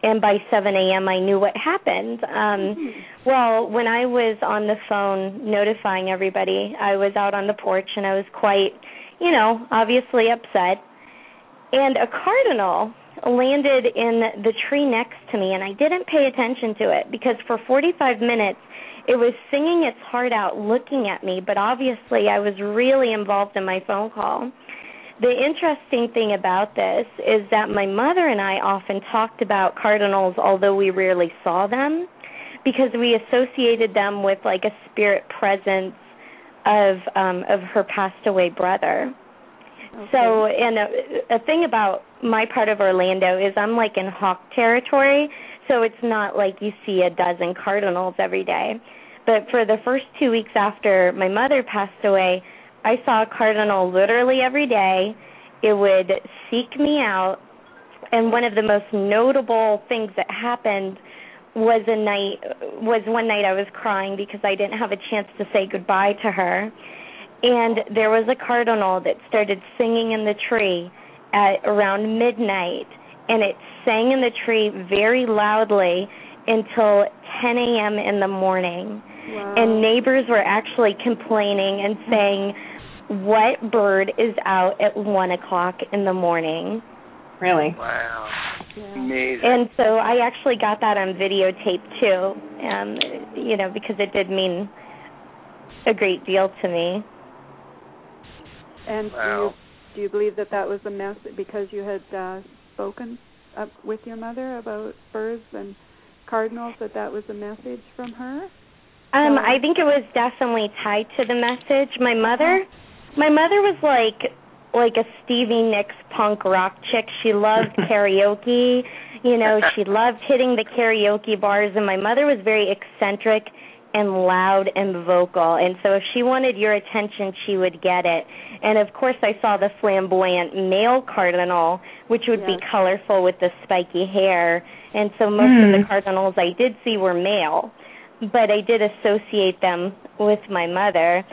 and by 7 a.m. I knew what happened. Um, well, when I was on the phone notifying everybody, I was out on the porch and I was quite, you know, obviously upset. And a cardinal landed in the tree next to me, and I didn't pay attention to it because for 45 minutes it was singing its heart out looking at me, but obviously I was really involved in my phone call. The interesting thing about this is that my mother and I often talked about cardinals, although we rarely saw them, because we associated them with like a spirit presence of um of her passed away brother. So, and a, a thing about my part of Orlando is I'm like in hawk territory, so it's not like you see a dozen cardinals every day. But for the first two weeks after my mother passed away, I saw a cardinal literally every day. It would seek me out, and one of the most notable things that happened was a night was one night I was crying because I didn't have a chance to say goodbye to her. And there was a cardinal that started singing in the tree at around midnight, and it sang in the tree very loudly until 10 a.m. in the morning. Wow. And neighbors were actually complaining and saying, "What bird is out at one o'clock in the morning?" Really? Wow. Yeah. Amazing. And so I actually got that on videotape too, um, you know, because it did mean a great deal to me. And Wow. do you do you believe that that was a message because you had uh, spoken up with your mother about birds and cardinals that that was a message from her? Um. I think it was definitely tied to the message. My mother, my mother was like like a Stevie Nicks punk rock chick. She loved [LAUGHS] karaoke. You know, she [LAUGHS] loved hitting the karaoke bars and my mother was very eccentric and loud and vocal. And so if she wanted your attention, she would get it. And of course, I saw the flamboyant male cardinal, which would be colorful with the spiky hair. And so most Hmm. of the cardinals I did see were male but I did associate them with my mother.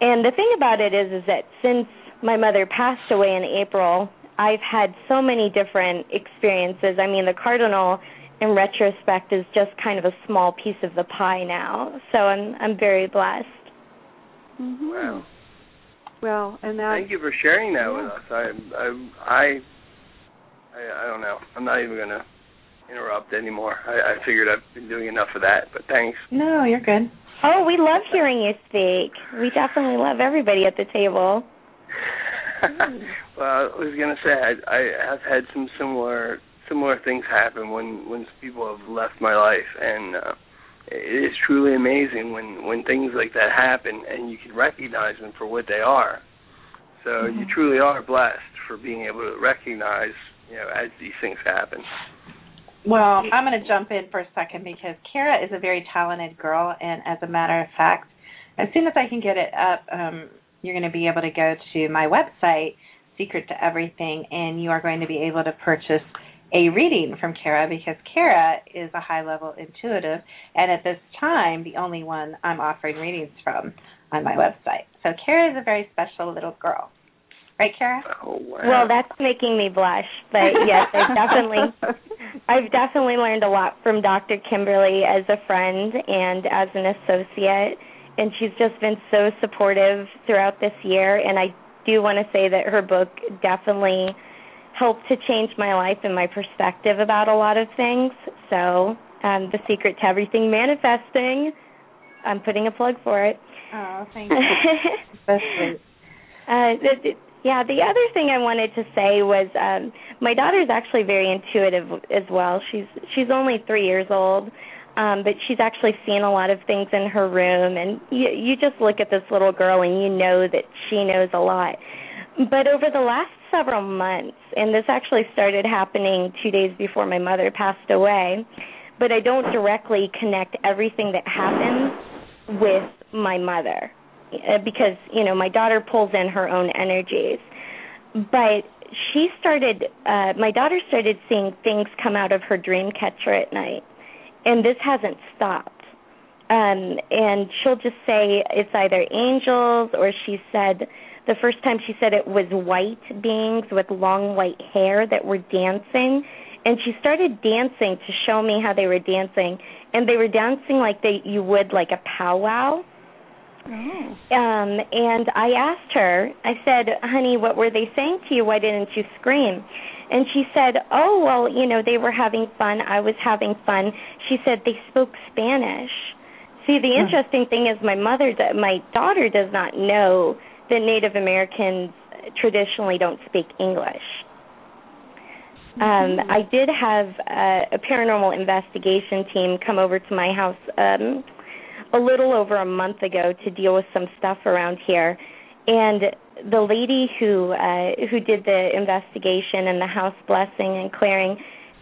And the thing about it is is that since my mother passed away in April, I've had so many different experiences. I mean, the cardinal in retrospect is just kind of a small piece of the pie now. So I'm I'm very blessed. Mm-hmm. Wow. Well, and that Thank you for sharing that with us. I, I, I, I, I don't know. I'm not even gonna interrupt anymore. I, I figured I've been doing enough of that. But thanks. No, you're good. Oh, we love hearing you speak. We definitely love everybody at the table. [LAUGHS] well, I was gonna say I, I have had some similar similar things happen when when people have left my life, and uh, it is truly amazing when when things like that happen and you can recognize them for what they are. So you truly are blessed for being able to recognize, you know, as these things happen. Well, I'm going to jump in for a second because Kara is a very talented girl, and as a matter of fact, as soon as I can get it up, um, you're going to be able to go to my website, Secret to Everything, and you are going to be able to purchase a reading from Kara because Kara is a high level intuitive, and at this time, the only one I'm offering readings from on my website. So Kara is a very special little girl. Right, Kara? Oh wow. Well, that's making me blush, but yes, I've definitely [LAUGHS] I've definitely learned a lot from Dr. Kimberly as a friend and as an associate, and she's just been so supportive throughout this year and I do want to say that her book definitely helped to change my life and my perspective about a lot of things. So, um The Secret to Everything Manifesting, I'm putting a plug for it. Oh, thank you. [LAUGHS] That's sweet. Uh, the, the, yeah, the other thing I wanted to say was um my daughter's actually very intuitive as well. She's she's only 3 years old. Um but she's actually seen a lot of things in her room and you you just look at this little girl and you know that she knows a lot. But over the last several months, and this actually started happening 2 days before my mother passed away, but I don't directly connect everything that happens with my mother because you know my daughter pulls in her own energies. But she started uh my daughter started seeing things come out of her dream catcher at night and this hasn't stopped. Um and she'll just say it's either angels or she said the first time she said it was white beings with long white hair that were dancing and she started dancing to show me how they were dancing and they were dancing like they you would like a powwow Um and I asked her, I said, "Honey, what were they saying to you? Why didn't you scream?" And she said, "Oh, well, you know, they were having fun. I was having fun." She said they spoke Spanish. See, the Hmm. interesting thing is my mother my daughter does not know that Native Americans traditionally don't speak English. Um I did have uh, a paranormal investigation team come over to my house um a little over a month ago to deal with some stuff around here and the lady who uh who did the investigation and the house blessing and clearing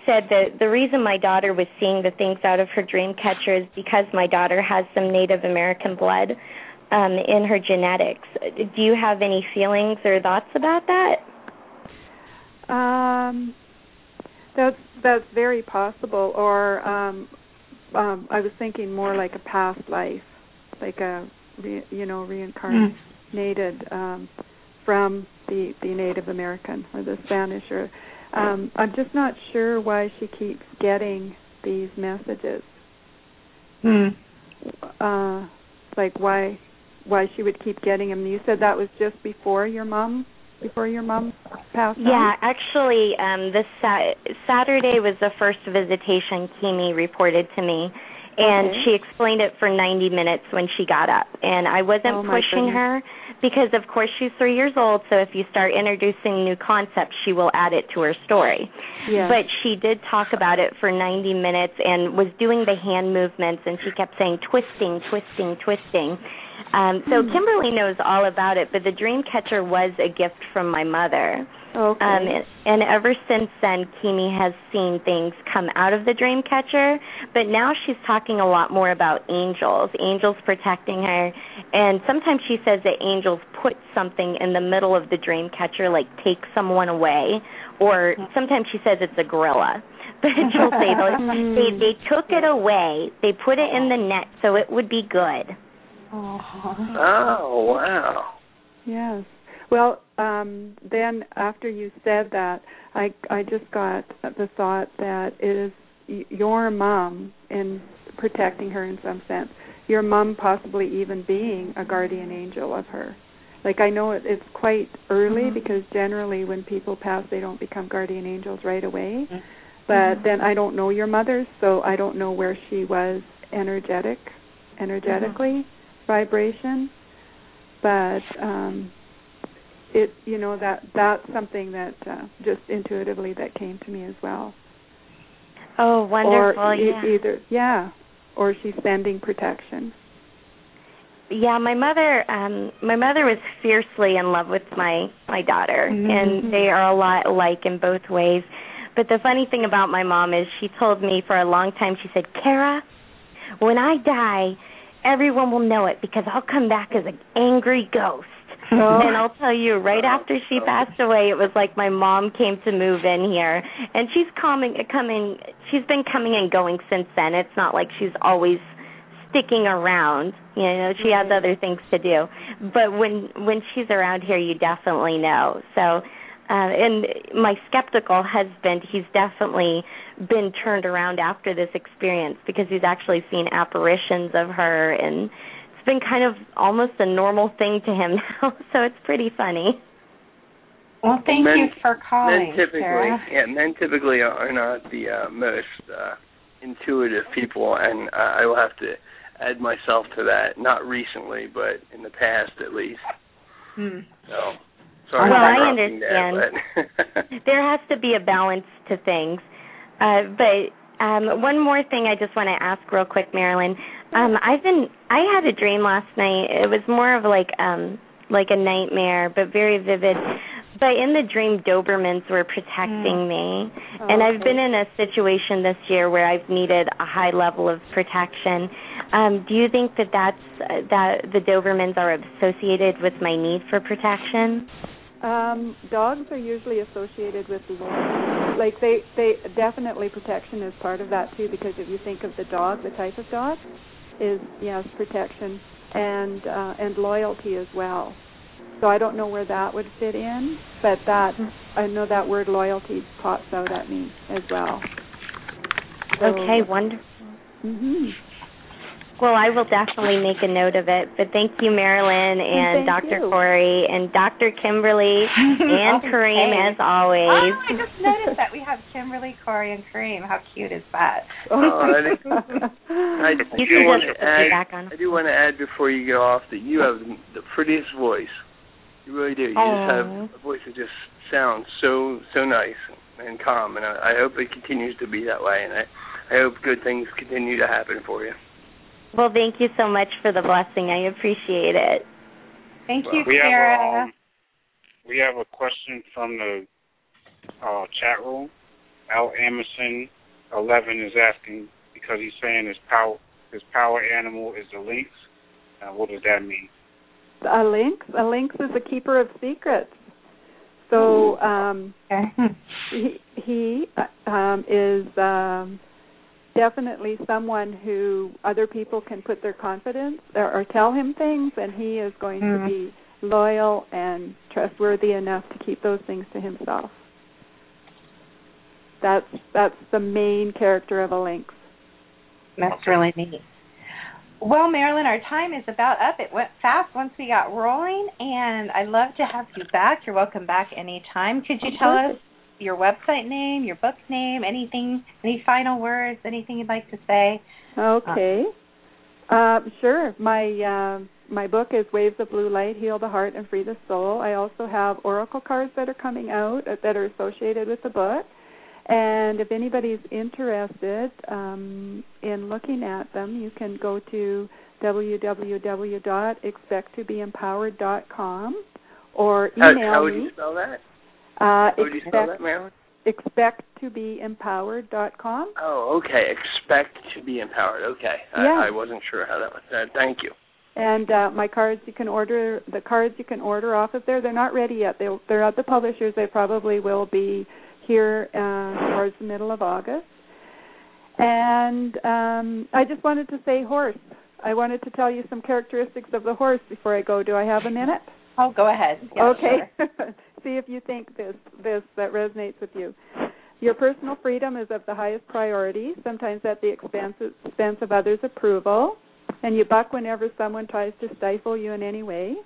said that the reason my daughter was seeing the things out of her dream catcher is because my daughter has some Native American blood um in her genetics. Do you have any feelings or thoughts about that? Um, that's that's very possible. Or um, um, I was thinking more like a past life, like a re, you know reincarnated um, from the the Native American or the Spanish. Or um, I'm just not sure why she keeps getting these messages. Hmm. Uh, like why why she would keep getting them. You said that was just before your mom before your mom passed on? Yeah, actually, um, this sa- Saturday was the first visitation Kimi reported to me, and Okay. she explained it for 90 minutes when she got up. And I wasn't Oh, pushing her because, of course, she's three years old. So if you start introducing new concepts, she will add it to her story. Yeah. But she did talk about it for 90 minutes and was doing the hand movements, and she kept saying twisting, twisting, twisting. Um, so Hmm. Kimberly knows all about it, but the dream catcher was a gift from my mother. okay. Um, and, and ever since then, Kimi has seen things come out of the dream catcher, but now she's talking a lot more about angels, angels protecting her. And sometimes she says that angels put something in the middle of the dream catcher, like take someone away, or sometimes she says it's a gorilla. [LAUGHS] But she'll say they, they [LAUGHS] they took it away, they put it in the net so it would be good. Oh. oh wow. Yes. Well, um, then after you said that, I I just got the thought that it is y- your mom in protecting her in some sense. Your mom possibly even being a guardian angel of her. Like I know it, it's quite early mm-hmm. because generally when people pass, they don't become guardian angels right away. Mm-hmm. But mm-hmm. then I don't know your mother, so I don't know where she was energetic, energetically, vibration. But um it you know that that's something that uh, just intuitively that came to me as well. Oh, wonderful! or e- yeah. either yeah, or she's sending protection. Yeah, my mother um my mother was fiercely in love with my my daughter Mhm. and they are a lot alike in both ways. But the funny thing about my mom is she told me for a long time she said, "Kara, when I die, everyone will know it because I'll come back as an angry ghost." Oh. And I'll tell you, right after she passed away, it was like my mom came to move in here, and she's coming, coming. She's been coming and going since then. It's not like she's always sticking around. You know, she has other things to do. But when when she's around here, you definitely know. So uh, and my skeptical husband, he's definitely been turned around after this experience because he's actually seen apparitions of her, and it's been kind of almost a normal thing to him [LAUGHS] now. So it's pretty funny. Well, thank men, you for calling, Men typically, Sarah. yeah, men typically are not the uh, most uh, intuitive people, and uh, I will have to add myself to that. Not recently, but in the past, at least. Hmm. So Sorry well, I understand. That, [LAUGHS] there has to be a balance to things. Uh, but um, one more thing I just want to ask real quick, Marilyn. Um, I've been I had a dream last night. It was more of like um like a nightmare, but very vivid. But in the dream, Dobermans were protecting me, Oh, and I've okay. been in a situation this year where I've needed a high level of protection. Um, do you think that that's uh, that the Dobermans are associated with my need for protection? Um, dogs are usually associated with loyalty. Like they, they definitely protection is part of that too. Because if you think of the dog, the type of dog is yes protection and uh, and loyalty as well. So I don't know where that would fit in, but that I know that word loyalty pops out at me as well. So, Okay, wonderful. hmm Well, I will definitely make a note of it. But thank you, Marilyn and Thank Dr. you. Corey and Dr. Kimberly and [LAUGHS] Okay. Kareem as always. Oh, I just noticed that we have Kimberly, Corey, and Kareem. How cute is that? Oh, I think- I [LAUGHS] You do can want just to add. back. I do want to add before you go off that you have the prettiest voice. You really do. You just have a voice that just sounds so so nice and calm, and I, I hope it continues to be that way. And I I hope good things continue to happen for you. Well, thank you so much for the blessing. I appreciate it. Thank you, we have Sarah. a, um, we have a question from the uh, chat room. Al Emerson eleven is asking because he's saying his power his power animal is the lynx. Uh, what does that mean? a lynx. A lynx is a keeper of secrets. So um, Okay. [LAUGHS] he he uh, um, is um, definitely someone who other people can put their confidence or, or tell him things, and he is going Mhm. to be loyal and trustworthy enough to keep those things to himself. That's that's the main character of a lynx. That's really neat. Well, Marilyn, our time is about up. It went fast once we got rolling, and I'd love to have you back. You're welcome back anytime. Could you tell us your website name, your book name, anything, any final words, anything you'd like to say? Okay. Uh, sure. My uh, my book is Waves of Blue Light: Heal the Heart and Free the Soul. I also have oracle cards that are coming out uh, that are associated with the book. And if anybody's interested um, in looking at them, you can go to www.expecttobeempowered.com or How, email how would me. you spell that? Uh, How would you spell expect, that, Marilyn? expecttobeempowered.com. Oh, okay. Expect to be empowered. Okay. Yeah. I, I wasn't sure how that was said. Thank you. And uh, my cards you can order the cards you can order off of there. They're not ready yet. They they're at the publishers. They probably will be here uh, towards the middle of August. And um, I just wanted to say horse. I wanted to tell you some characteristics of the horse before I go. Do I have a minute? Oh, go ahead. Yeah, okay. sure. [LAUGHS] See if you think this this that resonates with you. Your personal freedom is of the highest priority, sometimes at the expense expense of others' approval, and you buck whenever someone tries to stifle you in any way.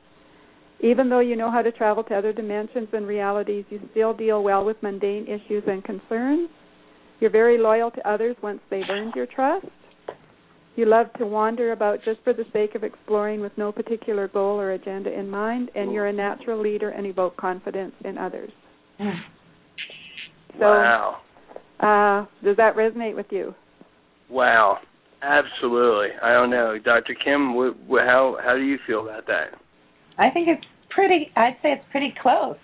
Even though you know how to travel to other dimensions and realities, you still deal well with mundane issues and concerns. You're very loyal to others once they've earned your trust. You love to wander about just for the sake of exploring with no particular goal or agenda in mind, and you're a natural leader and evoke confidence in others. So, wow. uh, does that resonate with you? Wow. Absolutely. I don't know, Dr. Kim. Wh- wh- how how do you feel about that? I think it's pretty. I'd say it's pretty close.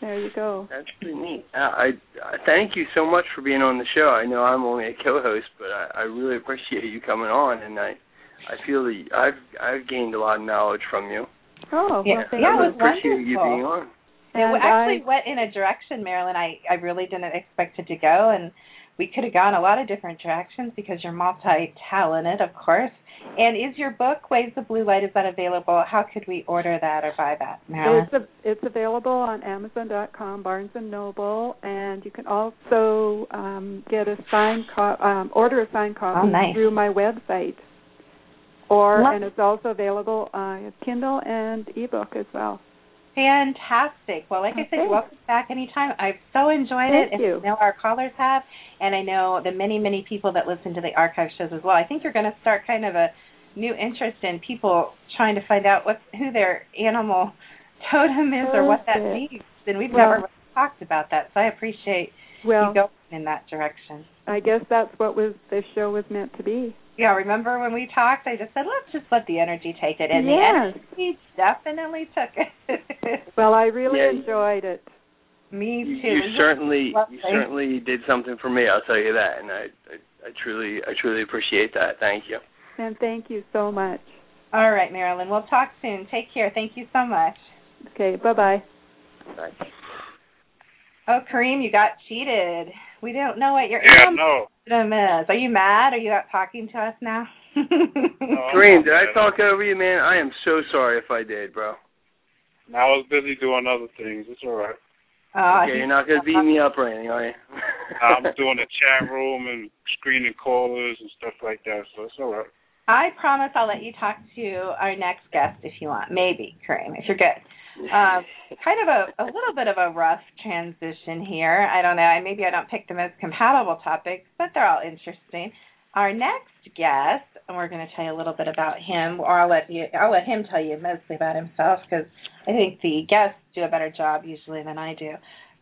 There you go. That's pretty neat. Uh, I, I thank you so much for being on the show. I know I'm only a co-host, but I, I really appreciate you coming on, and I I feel that I've I've gained a lot of knowledge from you. Oh, Yeah. well, thank Yeah, you. it I was appreciate you being on. It actually I- went in a direction, Marilyn, I, I really didn't expect it to go. And we could have gone a lot of different directions because you're multi-talented, of course. And is your book Waves of Blue Light is that available? How could we order that or buy that, Marilyn? It's a, it's available on Amazon.com, Barnes and Noble, and you can also um, get a signed co- um, order a signed copy Oh, nice. through my website. Or Love and it's also available on Kindle and ebook as well. Fantastic. Well, like I oh, said, Okay. welcome back anytime. I've so enjoyed Thank it, and you. I know our callers have, and I know the many, many people that listen to the archive shows as well. I think you're going to start kind of a new interest in people trying to find out what who their animal [LAUGHS] totem is or what that means. And we've Well- never really talked about that, so I appreciate Well, you going in that direction. I guess that's what was this show was meant to be. Yeah, remember when we talked? I just said let's just let the energy take it, and Yes. the energy definitely took it. [LAUGHS] Well, I really Yeah. enjoyed it. Me too. you certainly you certainly did something for me. I'll tell you that, and I, I I truly I truly appreciate that. Thank you. And thank you so much. All right, Marilyn. We'll talk soon. Take care. Thank you so much. Okay, bye bye. Bye. Oh, Kareem, you got cheated. We don't know what your Yeah, animal no. is. Are you mad? Are you out talking to us now? No. Kareem, did I talk over you, man? I am so sorry if I did, bro. I was busy doing other things. It's all right. Oh, okay, you're not gonna beat me up or anything, are you? I'm [LAUGHS] doing a chat room and screening callers and stuff like that, so it's all right. I promise I'll let you talk to our next guest if you want. Maybe, Kareem, if you're good. Um, kind of a, a little bit of a rough transition here. I don't know. I Maybe I don't pick the most compatible topics, but they're all interesting. Our next guest, and we're going to tell you a little bit about him, or I'll let you. I'll let him tell you mostly about himself because I think the guests do a better job usually than I do.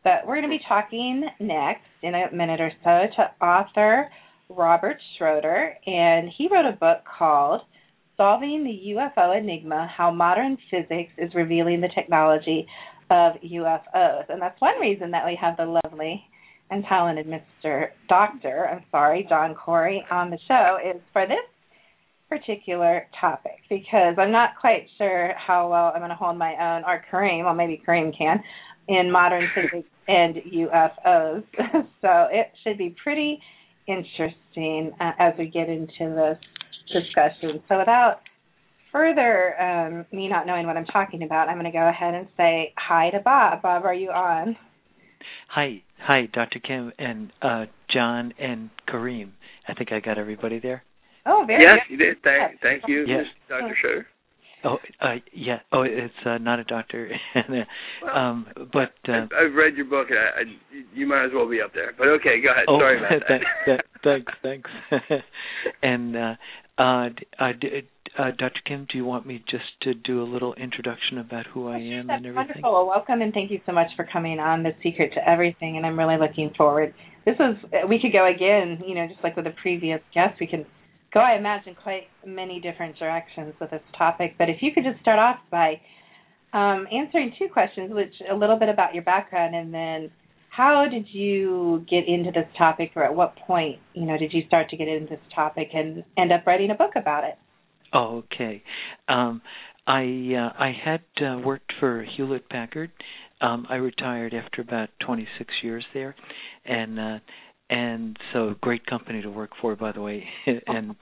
But we're going to be talking next in a minute or so to author Robert Schroeder, and he wrote a book called Solving the UFO Enigma How Modern Physics is Revealing the Technology of UFOs. And that's one reason that we have the lovely and talented Mr. Doctor, I'm sorry, John Corey on the show is for this particular topic because I'm not quite sure how well I'm going to hold my own, or Kareem, well, maybe Kareem can, in modern physics and UFOs. [LAUGHS] so it should be pretty interesting uh, as we get into this discussion. So without further um, me not knowing what I'm talking about, I'm going to go ahead and say hi to Bob. Bob, are you on? Hi, hi, Dr. Kim and uh, John and Kareem. I think I got everybody there. Oh, very good. yes, good. you did. Thank, thank you, Yes. Dr. Schroeder. Oh, uh, yeah. Oh, it's uh, not a doctor. [LAUGHS] um, but uh, I've, I've read your book, and I, I, you might as well be up there. But okay, go ahead. oh, Sorry about [LAUGHS] that. th- th- thanks, thanks. [LAUGHS] and uh, uh, uh, d- uh, Dr. Kim, do you want me just to do a little introduction about who I am That's and everything? wonderful. Well, welcome and thank you so much for coming on The Secret to Everything, and I'm really looking forward. This is we could go again, you know, just like with the previous guest, we can go. I imagine quite many different directions with this topic. But if you could just start off by um, answering two questions, which a little bit about your background, and then how did you get into this topic, or at what point, you know, did you start to get into this topic and end up writing a book about it? Oh, okay. Um, I uh, I had uh, worked for Hewlett Packard. Um, I retired after about 26 years there, and uh, and so great company to work for, by the way. [LAUGHS] and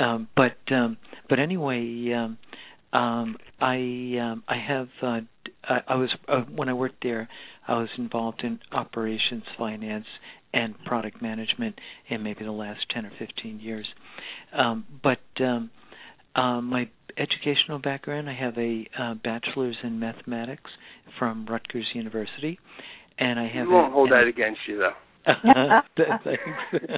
um, but um, but anyway, um, um, I I have uh, I, I was uh, when I worked there, I was involved in operations, finance, and product management in maybe the last 10 or 15 years. Um, but um, um, my educational background, I have a uh, bachelor's in mathematics from Rutgers University, and I have we won't a, hold and, that against you, though. [LAUGHS] [LAUGHS] Thanks. [LAUGHS]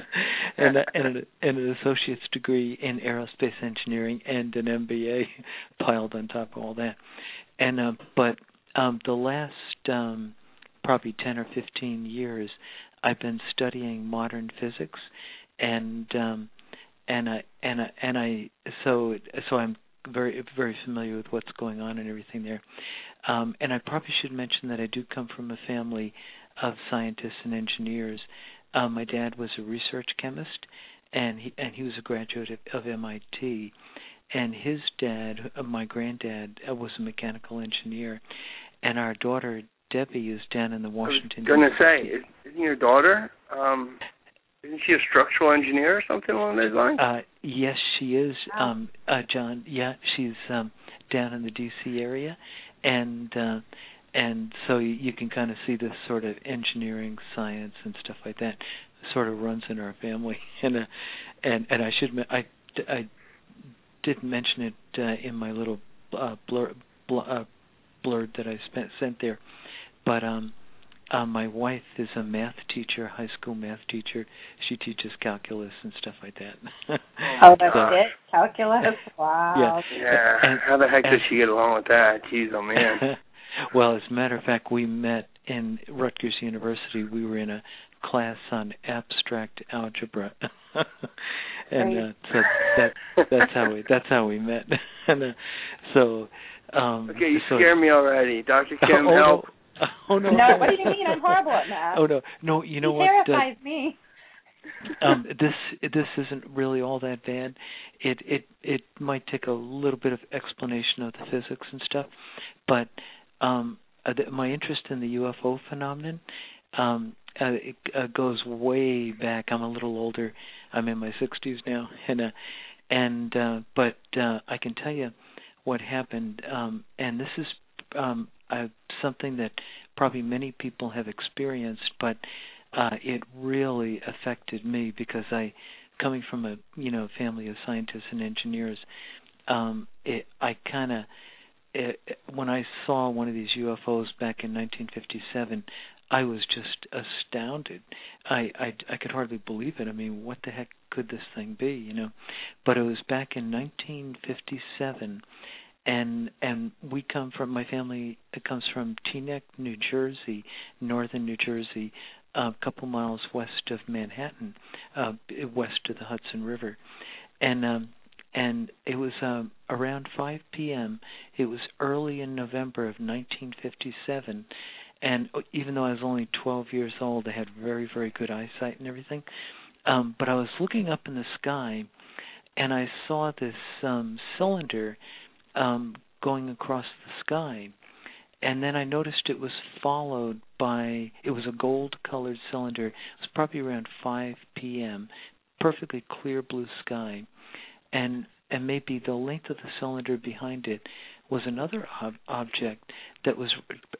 and, and, an, and an associate's degree in aerospace engineering and an MBA piled on top of all that. And uh, but um, the last um, probably ten or fifteen years, I've been studying modern physics, and um, and I and I, and I so so I'm very very familiar with what's going on and everything there. Um, and I probably should mention that I do come from a family of scientists and engineers. Um, my dad was a research chemist, and he and he was a graduate of, of MIT. And his dad, uh, my granddad, uh, was a mechanical engineer, and our daughter Debbie is down in the Washington. I was gonna say, is- isn't your daughter? Um, Isn't she a structural engineer or something along those lines? Uh, yes, she is, um, uh, John. Yeah, she's um, down in the D.C. area, and uh, and so you, you can kind of see this sort of engineering, science, and stuff like that sort of runs in our family. [LAUGHS] And uh, and and I should I I didn't mention it uh, in my little uh, blur, blur uh, blurb that I spent sent there, but um uh, my wife is a math teacher, high school math teacher. She teaches calculus and stuff like that. Oh, [LAUGHS] that's So- it. Calculus. [LAUGHS] Wow. Yeah. Yeah. And- How the heck and- does she get along with that? Jeez, oh man. [LAUGHS] well, as a matter of fact, we met in Rutgers University. We were in a class on abstract algebra, [LAUGHS] and uh, so that that's how we that's how we met. [LAUGHS] and uh, so, um, Okay, you so, scare me already, Doctor [LAUGHS] Kim. oh, help. No. Oh no! No, what do you mean? I'm horrible at math. Oh no, no! You know he what? uh, terrifies me. um this this isn't really all that bad it it it might take a little bit of explanation of the physics and stuff but um uh, my interest in the UFO phenomenon um uh, it uh, goes way back. I'm a little older. I'm in my 60s now and uh and uh but uh i can tell you what happened. Um and this is um uh, something that probably many people have experienced but uh, it really affected me because I, coming from a you know family of scientists and engineers, um, it, I kind of when I saw one of these UFOs back in 1957, I was just astounded. I, I I could hardly believe it. I mean, what the heck could this thing be? You know, but it was back in 1957 and and we come from my family it comes from Teaneck, New Jersey, northern New Jersey, a couple miles west of Manhattan, uh, west of the Hudson River, and um, and it was um, around 5 p.m. It was early in November of 1957, and even though I was only 12 years old, I had very very good eyesight and everything. Um, but I was looking up in the sky, and I saw this um, cylinder um, going across the sky and then I noticed it was followed by it was a gold colored cylinder. It was probably around 5 p.m. Perfectly clear blue sky, and and maybe the length of the cylinder behind it was another ob- object that was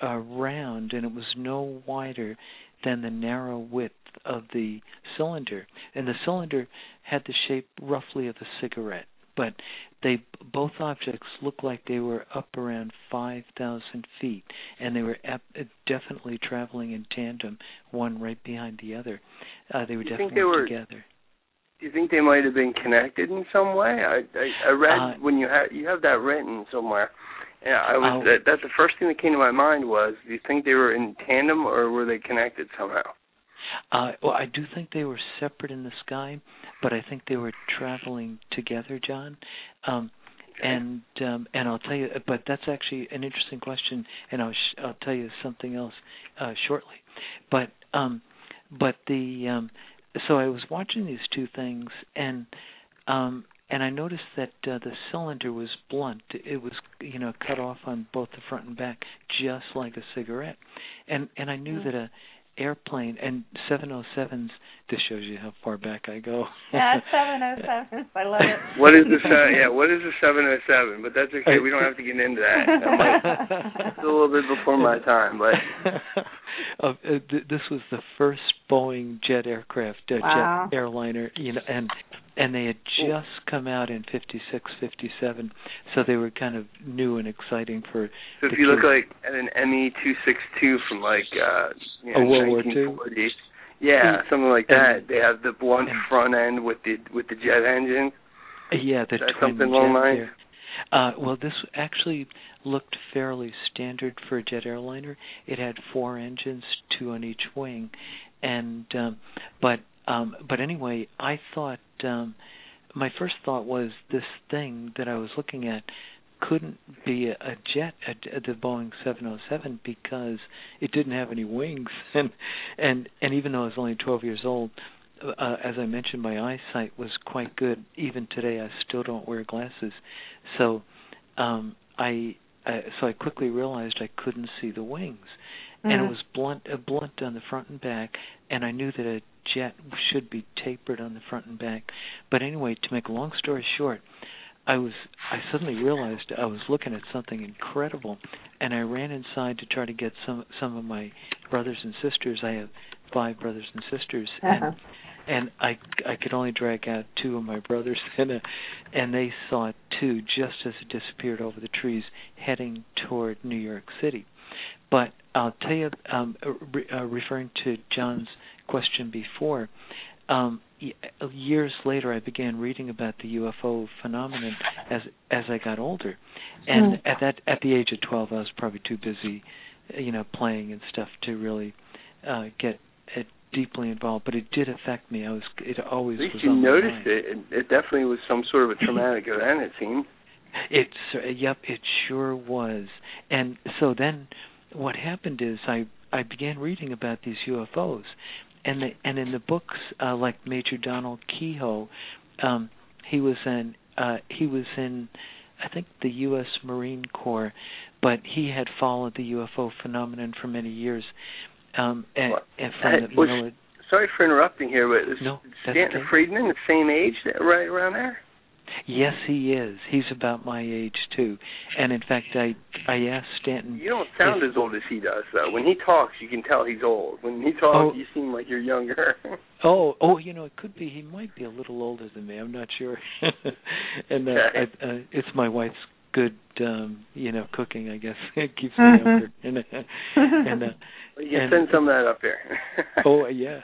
uh, round and it was no wider than the narrow width of the cylinder, and the cylinder had the shape roughly of a cigarette but they both objects looked like they were up around 5,000 feet, and they were ep- definitely traveling in tandem, one right behind the other. Uh, they were You definitely were- together. Do you think they might have been connected in some way? I I, I read Uh, when you have you have that written somewhere. And I was Oh. that, that's the first thing that came to my mind was do you think they were in tandem or were they connected somehow? Uh, well, I do think they were separate in the sky, but I think they were traveling together, John. Um, and um, and I'll tell you, but that's actually an interesting question, and I'll sh- I'll tell you something else uh, shortly. But um, but the um, so I was watching these two things, and um, and I noticed that uh, the cylinder was blunt. It was you know cut off on both the front and back, just like a cigarette, and and I knew Mm. that a airplane and 707s. This shows you how far back I go. Yeah, [LAUGHS] seven oh seven. I love it. What is the se- yeah? What is the seven oh seven? But that's okay. We don't have to get into that. [LAUGHS] That might- It's a little bit before my time, but [LAUGHS] uh, uh, th- this was the first Boeing jet aircraft, uh, Wow. jet airliner, you know, and and they had just come out in fifty six, fifty seven, so they were kind of new and exciting for. so if the you look kids. like at an ME two six two from like uh you know, Oh, World War II? 1940s, yeah, something like that. And- they have the blunt and- front end with the with the jet engine. Yeah, the Is that twin something along jet lines? there. Uh, well, this actually looked fairly standard for a jet airliner. It had four engines, two on each wing, and um, but um, but anyway, I thought um, my first thought was this thing that I was looking at couldn't be a, a jet, a, the Boeing 707, because it didn't have any wings, [LAUGHS] and and and even though I was only 12 years old, uh, as I mentioned, my eyesight was quite good. Even today, I still don't wear glasses. So, um, I, I so I quickly realized I couldn't see the wings, and it Mhm. was blunt, uh, blunt on the front and back, and I knew that a jet should be tapered on the front and back. But anyway, to make a long story short, I was I suddenly realized I was looking at something incredible, and I ran inside to try to get some some of my brothers and sisters. I have five brothers and sisters, Uh-huh. and and I I could only drag out two of my brothers, [LAUGHS] and uh, and they saw it too, just as it disappeared over the trees, heading toward New York City. But I'll tell you, um, re- uh, referring to John's question before, um, years later, I began reading about the UFO phenomenon as as I got older, and Hmm. at that at the age of twelve, I was probably too busy, uh, you know, playing and stuff to really uh, get uh, deeply involved. But it did affect me. I was it always At least was you on my noticed mind. it. it. It definitely was some sort of a traumatic event. It seemed. It's uh, yep, it sure was. And so then, what happened is I I began reading about these UFOs, and the, and in the books uh, like Major Donald Keyhoe, um, he was in uh, he was in I think the U.S. Marine Corps, but he had followed the UFO phenomenon for many years. Um, and, and from the was- mili- Sorry for interrupting here, but is No, Stanton okay. Friedman the same age, right around there? Yes, he is. He's about my age too. And in fact, I I asked Stanton. You don't sound if- as old as he does, though. When he talks, you can tell he's old. When he talks, Oh. you seem like you're younger. [LAUGHS] Oh, oh, you know, it could be. He might be a little older than me. I'm not sure. [LAUGHS] and uh, Okay. I, uh, it's my wife's good, um, you know, cooking. I guess [LAUGHS] it keeps me Mhm. younger. [LAUGHS] And, uh, and uh, [LAUGHS] you can and- send some of that up here. oh, yeah.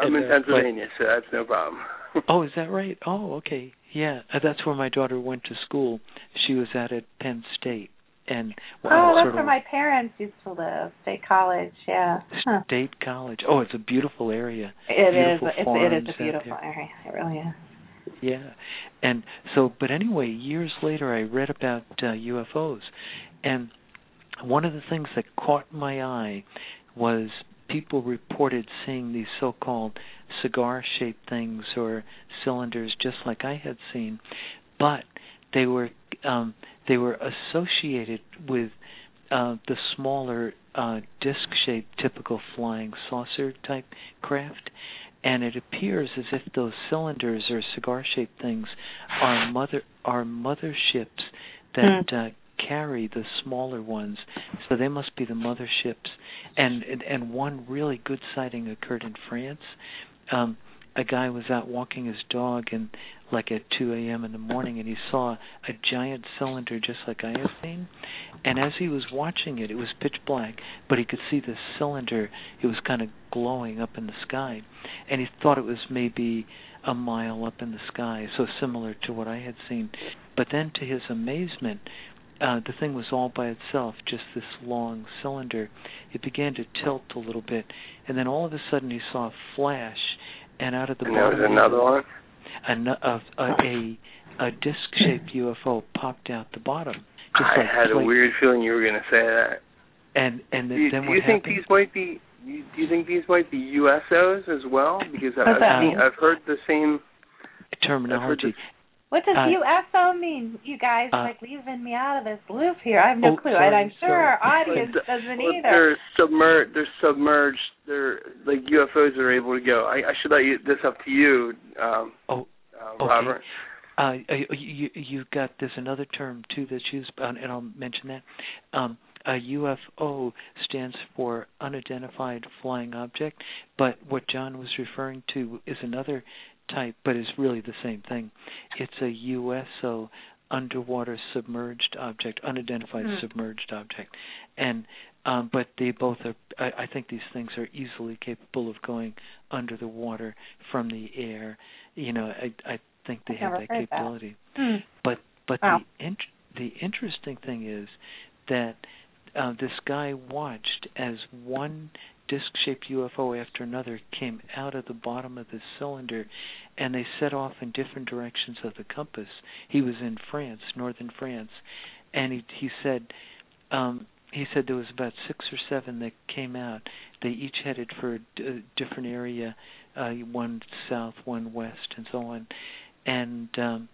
I'm And, in uh, but- Pennsylvania, so that's no problem. oh, is that right? Oh, okay. Yeah, uh, that's where my daughter went to school. She was at at Penn State, and well, Oh, sort that's of where my parents used to live. State College, yeah. Huh. State College. Oh, it's a beautiful area. It is. Beautiful It's, it is a beautiful area. It really is. Yeah, and so, but anyway, years later, I read about uh, UFOs, and one of the things that caught my eye was people reported seeing these so-called cigar-shaped things or cylinders, just like I had seen, but they were um, they were associated with uh, the smaller uh, disc-shaped, typical flying saucer type craft and it appears as if those cylinders or cigar-shaped things are mother are motherships that uh, carry the smaller ones. So they must be the motherships. And and, and one really good sighting occurred in France. Um, a guy was out walking his dog and like at 2 a.m. in the morning and he saw a giant cylinder just like I have seen and as he was watching it it was pitch black but he could see the cylinder it was kind of glowing up in the sky and he thought it was maybe a mile up in the sky so similar to what I had seen but then to his amazement uh, the thing was all by itself, just this long cylinder. It began to tilt a little bit, and then all of a sudden he saw a flash, and out of the and there was another one. A, a, a, a disc-shaped UFO popped out the bottom. Just I like, had a weird feeling you were going to say that. And and Do you, then do what you think happened? these might be? Do you think these might be USOs as well? Because I've seen. I've heard the same. terminology. What does Uh, USO mean? You guys uh, like leaving me out of this loop here. I have no Oh, clue, sorry, and I'm sure sorry. our audience [LAUGHS] doesn't well, either. They're submerged. They're submerged. They're like UFOs are able to go. I, I should let you this up to you, um, Oh, uh, okay. Robert. Uh, you, you you got there's another term too that's used, and I'll mention that. Um, a UFO stands for unidentified flying object, but what John was referring to is another type, but is really the same thing. It's a USO, underwater submerged object, unidentified Hmm. submerged object, and um, but they both are. I, I think these things are easily capable of going under the water from the air. You know, I I think they I've have that heard that. capability. Hmm. But but Wow. the int- the interesting thing is that uh, this guy watched as one disc-shaped UFO after another came out of the bottom of the cylinder, and they set off in different directions of the compass. He was in France, northern France, and he he said. Um, he said there was about six or seven that came out. They each headed for a d- different area, uh, one south, one west, and so on. And um,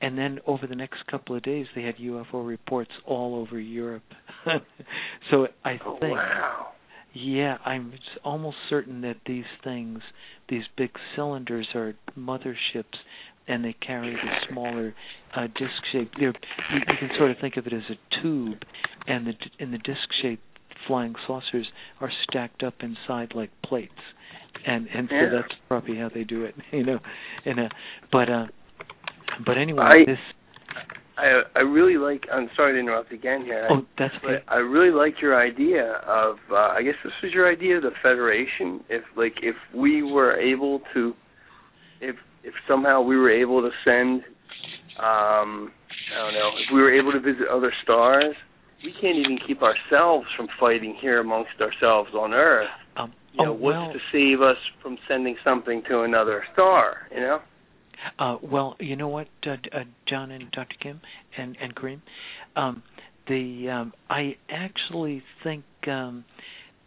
and then over the next couple of days, they had UFO reports all over Europe. [LAUGHS] so I Oh, think, wow. Yeah, I'm almost certain that these things, these big cylinders, are motherships, and they carry the smaller uh, disc shape. They're, you, you can sort of think of it as a tube, and the and the disc shaped flying saucers are stacked up inside like plates, and and Yeah. so that's probably how they do it, [LAUGHS] you know. And uh, but uh, but anyway, I- this I I really like. I'm sorry to interrupt again here. oh that's okay. I really like your idea of. Uh, I guess this was your idea of the federation. If like if we were able to, if if somehow we were able to send, um, I don't know, if we were able to visit other stars, we can't even keep ourselves from fighting here amongst ourselves on Earth. Um, You know, oh, what's well, to save us from sending something to another star? You know. Uh, well, you know what, uh, uh, John and Dr. Kim and and Kareem, um, the um, I actually think um,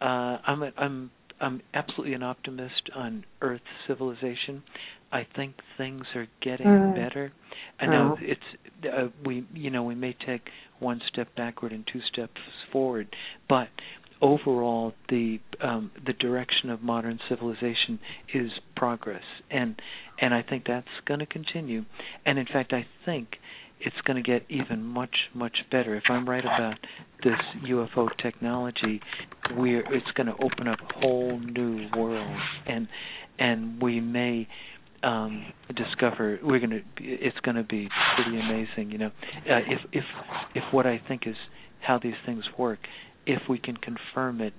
uh, I'm a, I'm I'm absolutely an optimist on Earth civilization. I think things are getting Mm. better. I know Oh. it's uh, we you know we may take one step backward and two steps forward, but overall the um, the direction of modern civilization is progress. And and I think that's going to continue. And in fact I think it's going to get even much much better. If I'm right about this UFO technology we're it's going to open up whole new worlds. And and we may um discover we're going to it's going to be pretty amazing you know. Uh, if if if what I think is how these things work if we can confirm it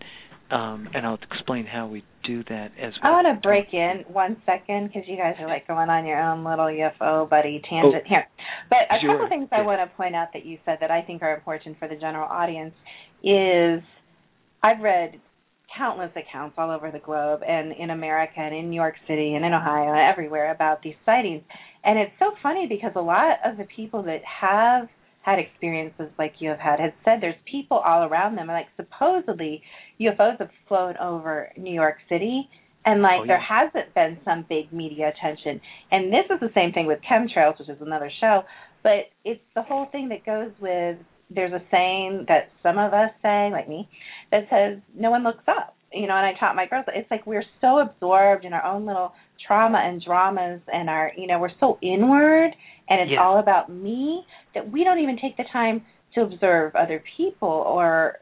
um and I'll explain how we do that as well. I want to break in one second because you guys are like going on your own little UFO buddy tangent Oh. here. But a Sure. couple things I Yeah. want to point out that you said that I think are important for the general audience is I've read countless accounts all over the globe and in America and in New York City and in Ohio and everywhere about these sightings. And it's so funny because a lot of the people that have had experiences like you have had had said there's people all around them. Like supposedly UFOs have flown over New York City and like Oh, yeah. there hasn't been some big media attention. And this is the same thing with chemtrails, which is another show. But it's the whole thing that goes with there's a saying that some of us say, like me, that says no one looks up. You know, and I taught my girls it's like we're so absorbed in our own little trauma and dramas and our you know, we're so inward and it's Yeah. all about me that we don't even take the time to observe other people or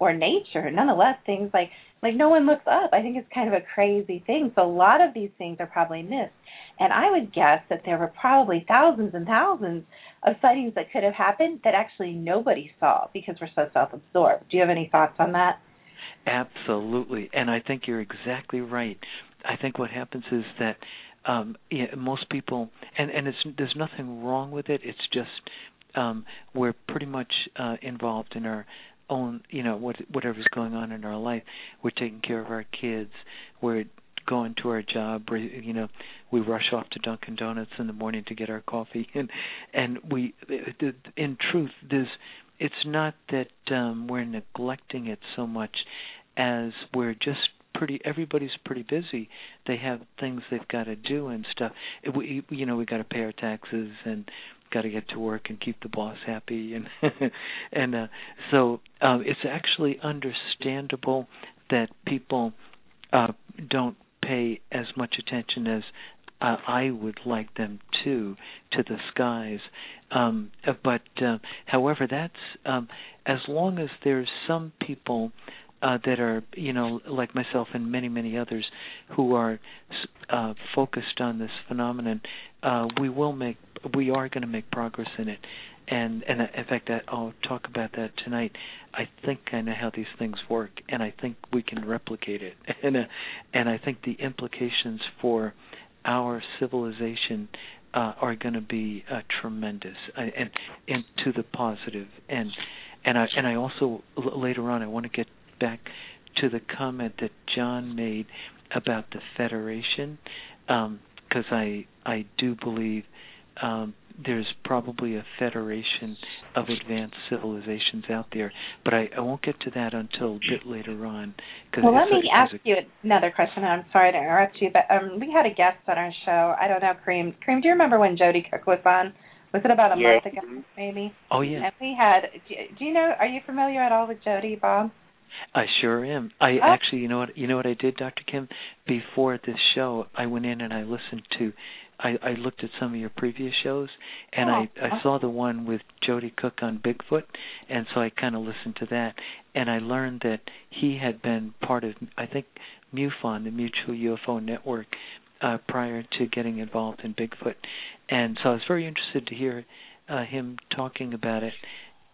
or nature. Nonetheless, things like like no one looks up. I think it's kind of a crazy thing. So a lot of these things are probably missed. And I would guess that there were probably thousands and thousands of sightings that could have happened that actually nobody saw because we're so self-absorbed. Do you have any thoughts on that? Absolutely, and I think you're exactly right. I think what happens is that um yeah, most people and and it's there's nothing wrong with it. It's just um we're pretty much uh involved in our own, you know, what whatever's going on in our life. We're taking care of our kids. We're going to our job you know we rush off to Dunkin Donuts in the morning to get our coffee [LAUGHS] and and we in truth there's it's not that um we're neglecting it so much as we're just pretty everybody's pretty busy. They have things they've got to do and stuff. We you know we got to pay our taxes and got to get to work and keep the boss happy and [LAUGHS] and uh so um it's actually understandable that people uh don't pay as much attention as uh, I would like them to to the skies. Um, uh, but uh, however, that's um, as long as there's some people uh, that are you know like myself and many many others who are uh, focused on this phenomenon, uh, we will make we are going to make progress in it. And and uh, in fact, I- I'll talk about that tonight. I think I know how these things work, and I think we can replicate it. [LAUGHS] And uh, and I think the implications for our civilization uh, are going to be uh, tremendous, uh, and and to the. And and I and I also l- later on I want to get back to the comment that John made about the Federation, because I I do believe um, there's probably a federation of advanced civilizations out there, but I, I won't get to that until a bit later on. Well, let it's a- me ask a- you another question. I'm sorry to interrupt you, but um, we had a guest on our show. I don't know, Kareem. Kareem, do you remember when Jody Cook was on? Was it about a Yeah. month ago, maybe? Oh yeah. And we had. Do do you know? Are you familiar at all with Jody, Bob? I sure am. I Oh. actually, you know what, you know what I did, Dr. Kim, before this show, I went in and I listened to, I, I looked at some of your previous shows, and I, Oh, I saw the one with Jody Cook on Bigfoot, and so I kind of listened to that, and I learned that he had been part of, I think, MUFON, the Mutual UFO Network, uh, prior to getting involved in Bigfoot, and so I was very interested to hear uh, him talking about it,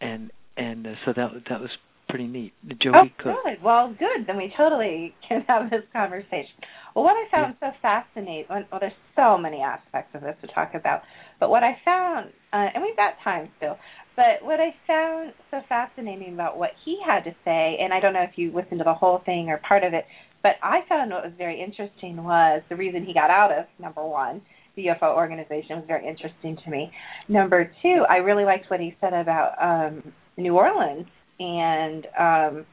and and uh, so that that was pretty neat. Jody oh, Cook. good. Well, good. Then we totally can have this conversation. Well, what I found so fascinating, well, there's so many aspects of this to talk about, but what I found, uh, and we've got time still, but what I found so fascinating about what he had to say, and I don't know if you listened to the whole thing or part of it, but I found what was very interesting was the reason he got out of, number one, the UFO organization was very interesting to me. Number two, I really liked what he said about um, New Orleans and um,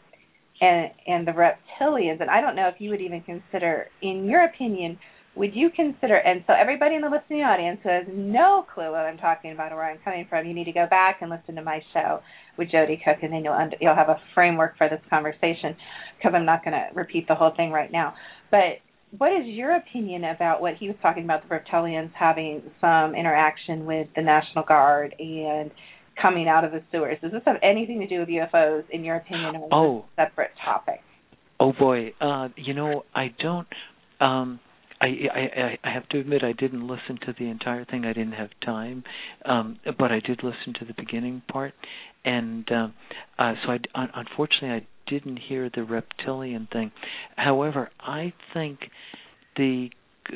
and and the reptilians. And I don't know if you would even consider, in your opinion, would you consider? And so everybody in the listening audience who has no clue what I'm talking about or where I'm coming from, you need to go back and listen to my show with Jody Cook, and then you'll under, you'll have a framework for this conversation. Because I'm not going to repeat the whole thing right now, but what is your opinion about what he was talking about the reptilians having some interaction with the National Guard and coming out of the sewers? Does this have anything to do with UFOs, in your opinion, or Oh. a separate topic? Oh boy, uh, you know I don't. Um, I, I I I have to admit I didn't listen to the entire thing. I didn't have time, um, but I did listen to the beginning part, and um, uh, so I un- unfortunately I didn't hear the reptilian thing. However, I think the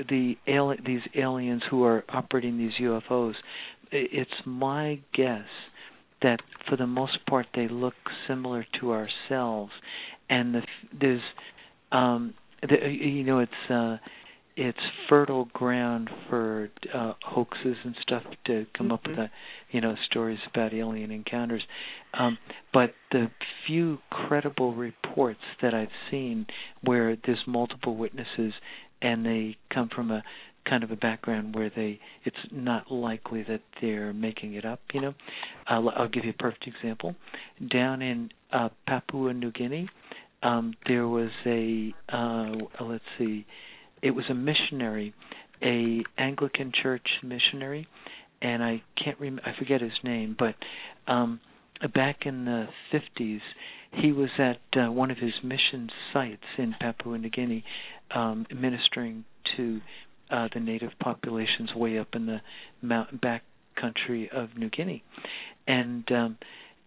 the ali- these aliens who are operating these UFOs, it's my guess that for the most part they look similar to ourselves, and the, there's um, the, you know it's uh, it's fertile ground for uh, hoaxes and stuff to come up with, a, you know, stories about alien encounters. Um, but the few credible reports that I've seen where there's multiple witnesses and they come from a kind of a background where they it's not likely that they're making it up you know? I'll, I'll give you a perfect example. Down in uh papua new guinea um there was a uh let's see it was a missionary a anglican church missionary and i can't rem- i forget his name but um back in the 50s he was at uh, one of his mission sites in Papua New Guinea um ministering to uh, the native populations way up in the mountain back country of New Guinea, and um,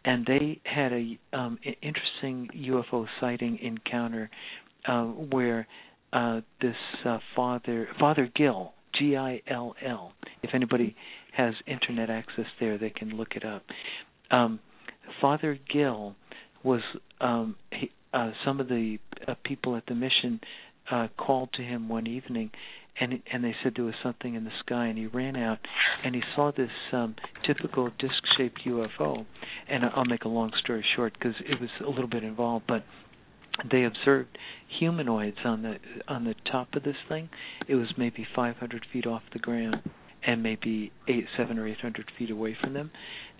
and they had a um, interesting UFO sighting encounter uh, where uh, this uh, father Father Gill G I L L. If anybody has internet access there, they can look it up. Um, Father Gill was um, he, uh, some of the uh, people at the mission uh, called to him one evening and and they said there was something in the sky and he ran out and he saw this um typical disc-shaped UFO and I'll make a long story short because it was a little bit involved but they observed humanoids on the on the top of this thing it was maybe 500 feet off the ground and maybe eight seven or eight hundred feet away from them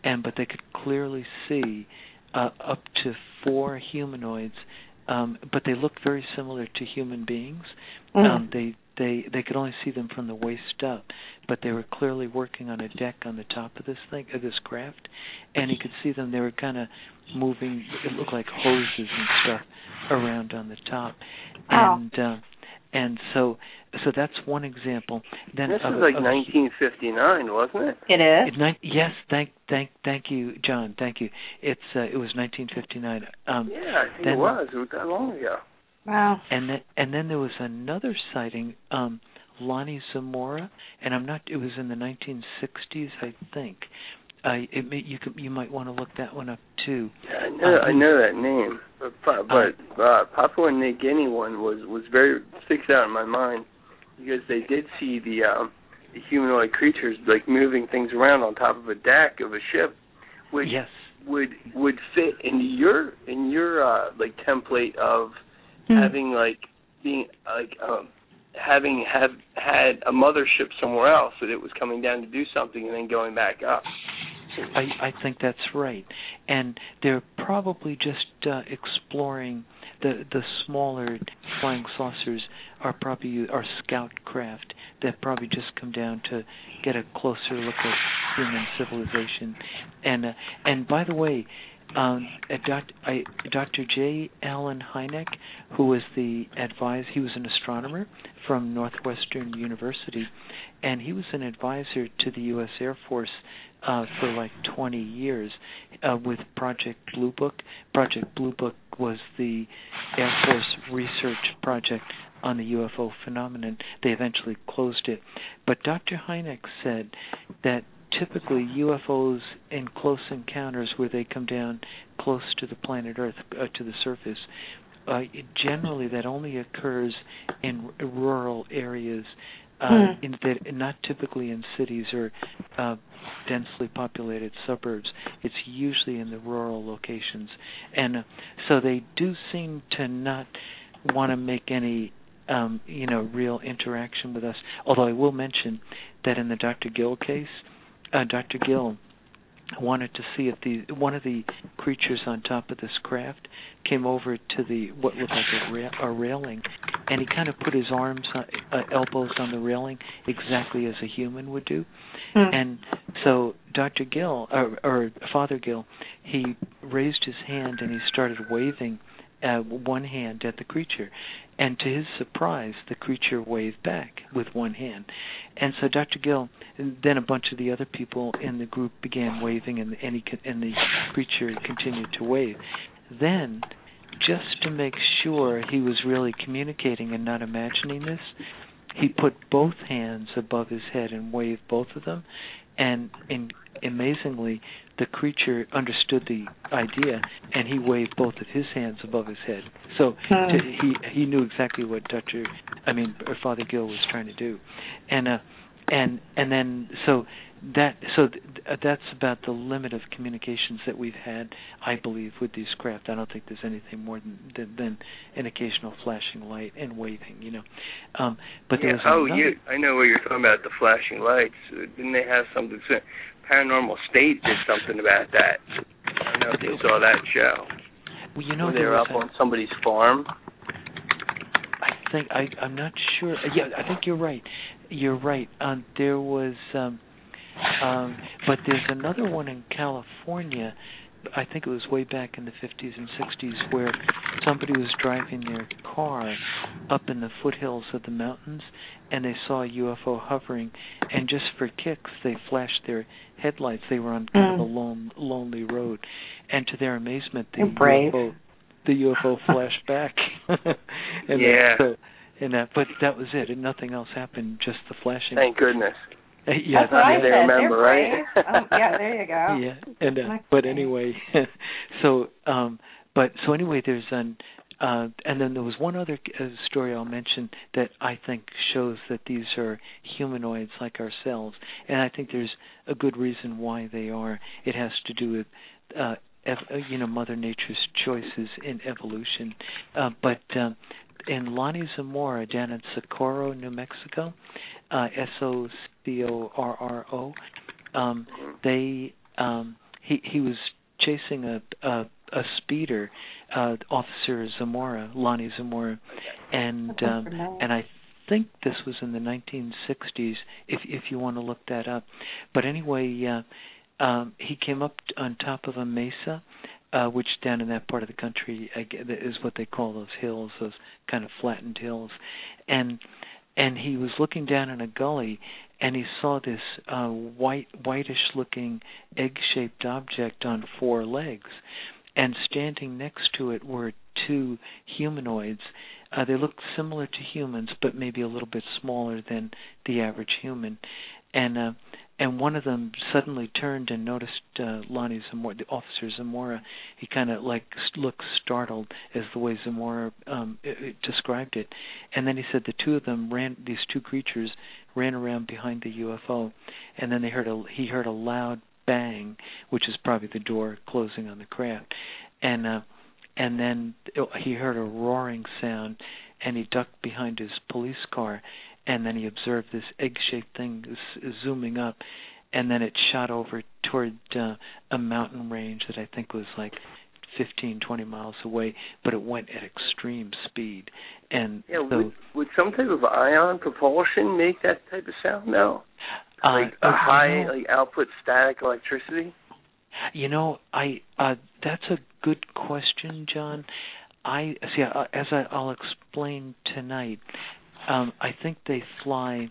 and but they could clearly see uh, up to four humanoids um, but they looked very similar to human beings. Mm-hmm. Um, they they they could only see them from the waist up, but they were clearly working on a deck on the top of this thing of this craft, and he could see them. They were kind of moving. It looked like hoses and stuff around on the top, Wow. and uh, and so so that's one example. Then This of, was like of- 1959, wasn't it? It is. it, yes, thank thank thank you, John. Thank you. It's uh, it was 1959. Um, Yeah, I think then- it was. It was that long ago. Wow. and then and then there was another sighting, um, Lonnie Zamora, and I'm not. It was in the 1960s, I think. I it may, you could you might want to look that one up too. Yeah, I know, Uh, I know that name, but Pa- but uh, Papua New Guinea one was was very sticks out in my mind because they did see the um, the humanoid creatures like moving things around on top of a deck of a ship, which Yes. would would fit into your in your uh, like template of Hmm. having like being like um having have had a mothership somewhere else that it was coming down to do something and then going back up. I, I think that's right. And they're probably just uh, exploring the the smaller flying saucers are probably are scout craft that probably just come down to get a closer look at human civilization. And uh, and by the way, um, doc, I, Dr. J. Allen Hynek, who was the advisor, he was an astronomer from Northwestern University, and he was an advisor to the U.S. Air Force uh, for like 20 years uh, with Project Blue Book. Project Blue Book was the Air Force research project on the UFO phenomenon. They eventually closed it. But Dr. Hynek said that typically UFOs in close encounters where they come down close to the planet Earth, uh, to the surface, uh, generally that only occurs in rural areas uh, mm. in that not typically in cities or uh, densely populated suburbs. It's usually in the rural locations, and uh, so they do seem to not want to make any um, you know real interaction with us. Although I will mention that in the Dr. Gill case, uh, Dr. Gill wanted to see if the one of the creatures on top of this craft came over to the what looked like a, ra- a railing, and he kind of put his arms, uh, uh, elbows on the railing, exactly as a human would do. Mm. And so Dr. Gill, or, or Father Gill, he raised his hand and he started waving uh, one hand at the creature, and to his surprise, the creature waved back with one hand. And so Dr. Gill, then a bunch of the other people in the group began waving, and, and, he, and the creature continued to wave. Then, just to make sure he was really communicating and not imagining this, he put both hands above his head and waved both of them. And in, amazingly, the creature understood the idea, and he waved both of his hands above his head. So to, he he knew exactly what Doctor, I mean, Father Gill was trying to do, and uh, and and then so that so th- that's about the limit of communications that we've had, I believe, with these craft. I don't think there's anything more than than, than an occasional flashing light and waving, you know. Um, but yeah, there's oh, another... you, I know what you're talking about the flashing lights. Didn't they have something? Paranormal State did something about that. I don't know if you saw that show. Well, you know, Where they were up a, on somebody's farm. I think I I'm not sure. Yeah, I think you're right. You're right. Um, there was, um, um, but there's another one in California. I think it was way back in the 50s and 60s where somebody was driving their car up in the foothills of the mountains and they saw a UFO hovering and just for kicks they flashed their headlights. They were on kind mm. of a lone, lonely road, and to their amazement, the UFO the UFO [LAUGHS] flashed back. [LAUGHS] and yeah. so, and that, but that was it, and nothing else happened. Just the flashing. Thank goodness. [LAUGHS] yeah, That's what I they said. remember, right? oh, yeah, there you go. [LAUGHS] Yeah, and uh, but anyway, [LAUGHS] so um, but so anyway, there's an uh, and then there was one other uh, story I'll mention that I think shows that these are humanoids like ourselves, and I think there's a good reason why they are. It has to do with uh, ev- uh, you know Mother Nature's choices in evolution. Uh, but uh, in Lonnie Zamora down in Socorro, New Mexico, uh, S O C O R R O, um, they um, he he was chasing a, a a speeder, uh, Officer Zamora, Lonnie Zamora, and um, and I think this was in the 1960s. If if you want to look that up, but anyway, uh, um, he came up on top of a mesa, uh, which down in that part of the country is what they call those hills, those kind of flattened hills, and and he was looking down in a gully and he saw this uh white whitish looking egg shaped object on four legs and standing next to it were two humanoids. Uh, they looked similar to humans, but maybe a little bit smaller than the average human. And uh, and one of them suddenly turned and noticed uh, Lonnie Zamora, the officer Zamora. He kind of like looked startled as the way Zamora um, it, it described it, and then he said the two of them ran. These two creatures ran around behind the UFO, and then they heard a he heard a loud bang, which is probably the door closing on the craft, and uh, and then he heard a roaring sound, and he ducked behind his police car, and then he observed this egg-shaped thing zooming up, and then it shot over toward uh, a mountain range that I think was like 15, 20 miles away, but it went at extreme speed. And yeah, so, would, would some type of ion propulsion make that type of sound? No, uh, like a high like output static electricity. You know, I uh that's a good question, John. I see uh, as I, I'll explain tonight. Um I think they fly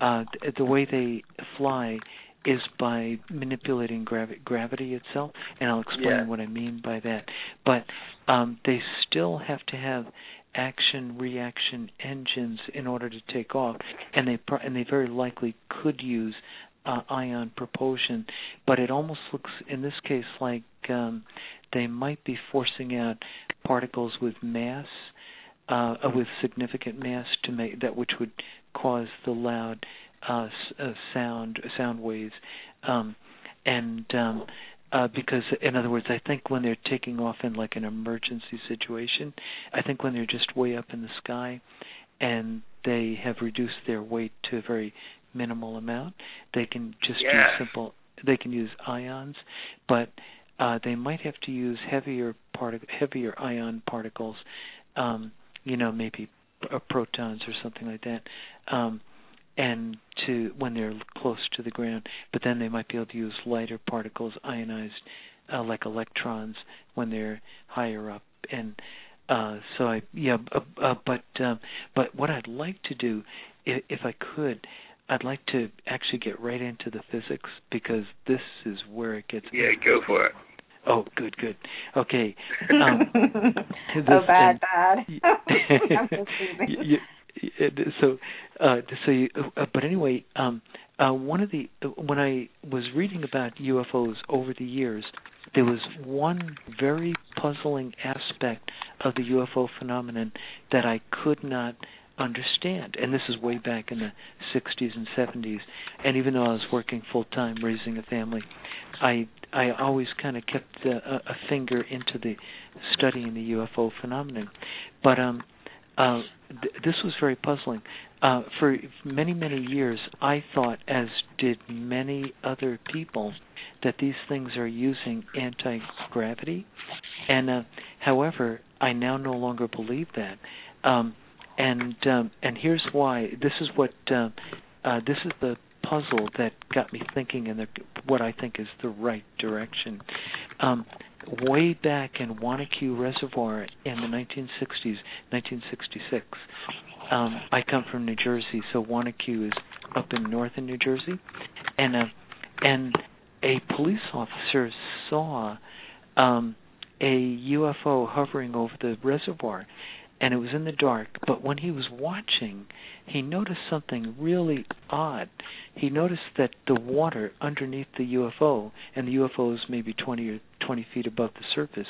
uh the way they fly is by manipulating gravi- gravity itself and I'll explain Yeah. what I mean by that. But um they still have to have action reaction engines in order to take off and they pro- and they very likely could use uh, ion propulsion, but it almost looks in this case like um, they might be forcing out particles with mass, uh, uh, with significant mass to make that which would cause the loud uh, uh, sound sound waves, um, and um, uh, because in other words, I think when they're taking off in like an emergency situation, I think when they're just way up in the sky, and they have reduced their weight to a very minimal amount. They can just Yes. use simple. They can use ions, but uh, they might have to use heavier partic- heavier ion particles. Um, you know, maybe protons or something like that. Um, and to when they're close to the ground, but then they might be able to use lighter particles, ionized, uh, like electrons, when they're higher up. And uh, so I, yeah, uh, uh, but um, but what I'd like to do, if, if I could, I'd like to actually get right into the physics because this is where it gets. Yeah, go for it. Oh, good, good. Okay. Um, [LAUGHS] this oh, bad, thing- bad. [LAUGHS] [LAUGHS] So, uh, so, you, uh, but anyway, um, uh, one of the when I was reading about UFOs over the years, there was one very puzzling aspect of the UFO phenomenon that I could not understand, and this is way back in the 60s and 70s. And even though I was working full time raising a family, I I always kind of kept a, a a finger into the studying the UFO phenomenon. But um, uh, th- this was very puzzling. Uh, for many many years, I thought, as did many other people, that these things are using anti gravity, and uh, however, I now no longer believe that. Um, and um, and here's why. This is what uh, uh, this is the puzzle that got me thinking in the what I think is the right direction. Um, way back in Wanaque Reservoir in the 1960s, 1966. Um, I come from New Jersey, so Wanaque is up in northern New Jersey, and uh, and a police officer saw um, a UFO hovering over the reservoir, and it was in the dark. But when he was watching, he noticed something really odd. He noticed that the water underneath the UFO, and the UFO is maybe 20 or 20 feet above the surface,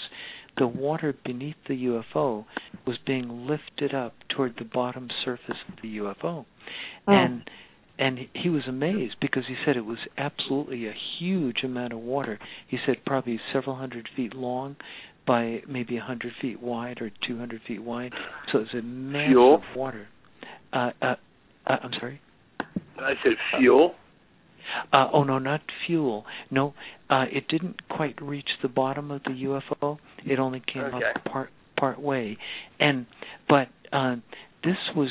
the water beneath the UFO was being lifted up toward the bottom surface of the UFO. Oh. And and he was amazed because he said it was absolutely a huge amount of water. He said probably several hundred feet long by maybe a hundred feet wide or two hundred feet wide. So it was a massive Fuel? water. Uh, uh, uh, I'm sorry. I said fuel. Uh, oh no, not fuel. No, uh, it didn't quite reach the bottom of the UFO. It only came Okay. up part part way, and but uh, this was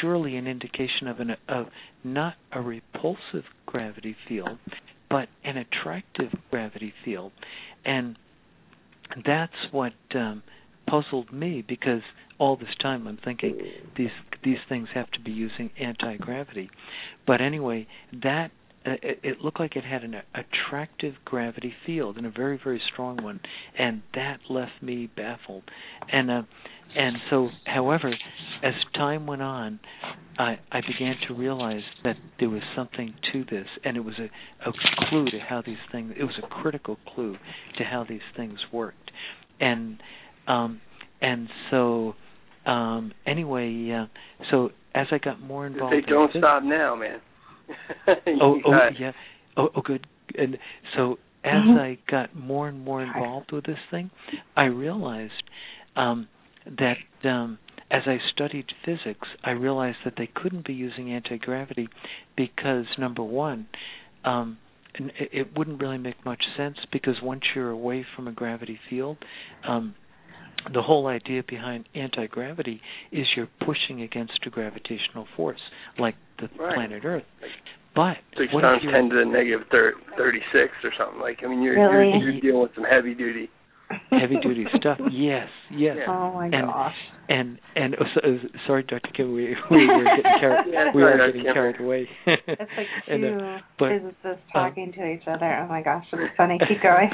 surely an indication of an of not a repulsive gravity field, but an attractive gravity field, and that's what um, puzzled me because all this time I'm thinking these these things have to be using anti gravity, but anyway that it, it looked like it had an attractive gravity field and a very very strong one, and that left me baffled, and uh, and so however as time went on, I I began to realize that there was something to this, and it was a, a clue to how these things. It was a critical clue to how these things worked, and um and so um anyway, uh, so as I got more involved, They don't phys- stop now, man. [LAUGHS] oh, oh yeah. Oh, oh, good. And so as Mhm. I got more and more involved with this thing, I realized um, that um, as I studied physics, I realized that they couldn't be using anti gravity because number one, um, it wouldn't really make much sense because once you're away from a gravity field, um, the whole idea behind anti-gravity is you're pushing against a gravitational force, like the right. planet Earth. But six what times if ten to the negative thir- thirty-six or something. Like I mean, you're Really? you're, you're dealing with some heavy duty. heavy duty [LAUGHS] stuff? Yes, yes. Yeah. Oh my And- gosh. And and oh, so, uh, sorry, Dr. Kim, we [LAUGHS] we were getting [LAUGHS] carried Yeah, we were getting Kim. carried away. It's like two And, uh, but physicists talking to each other. Oh my gosh, it's funny. Keep going.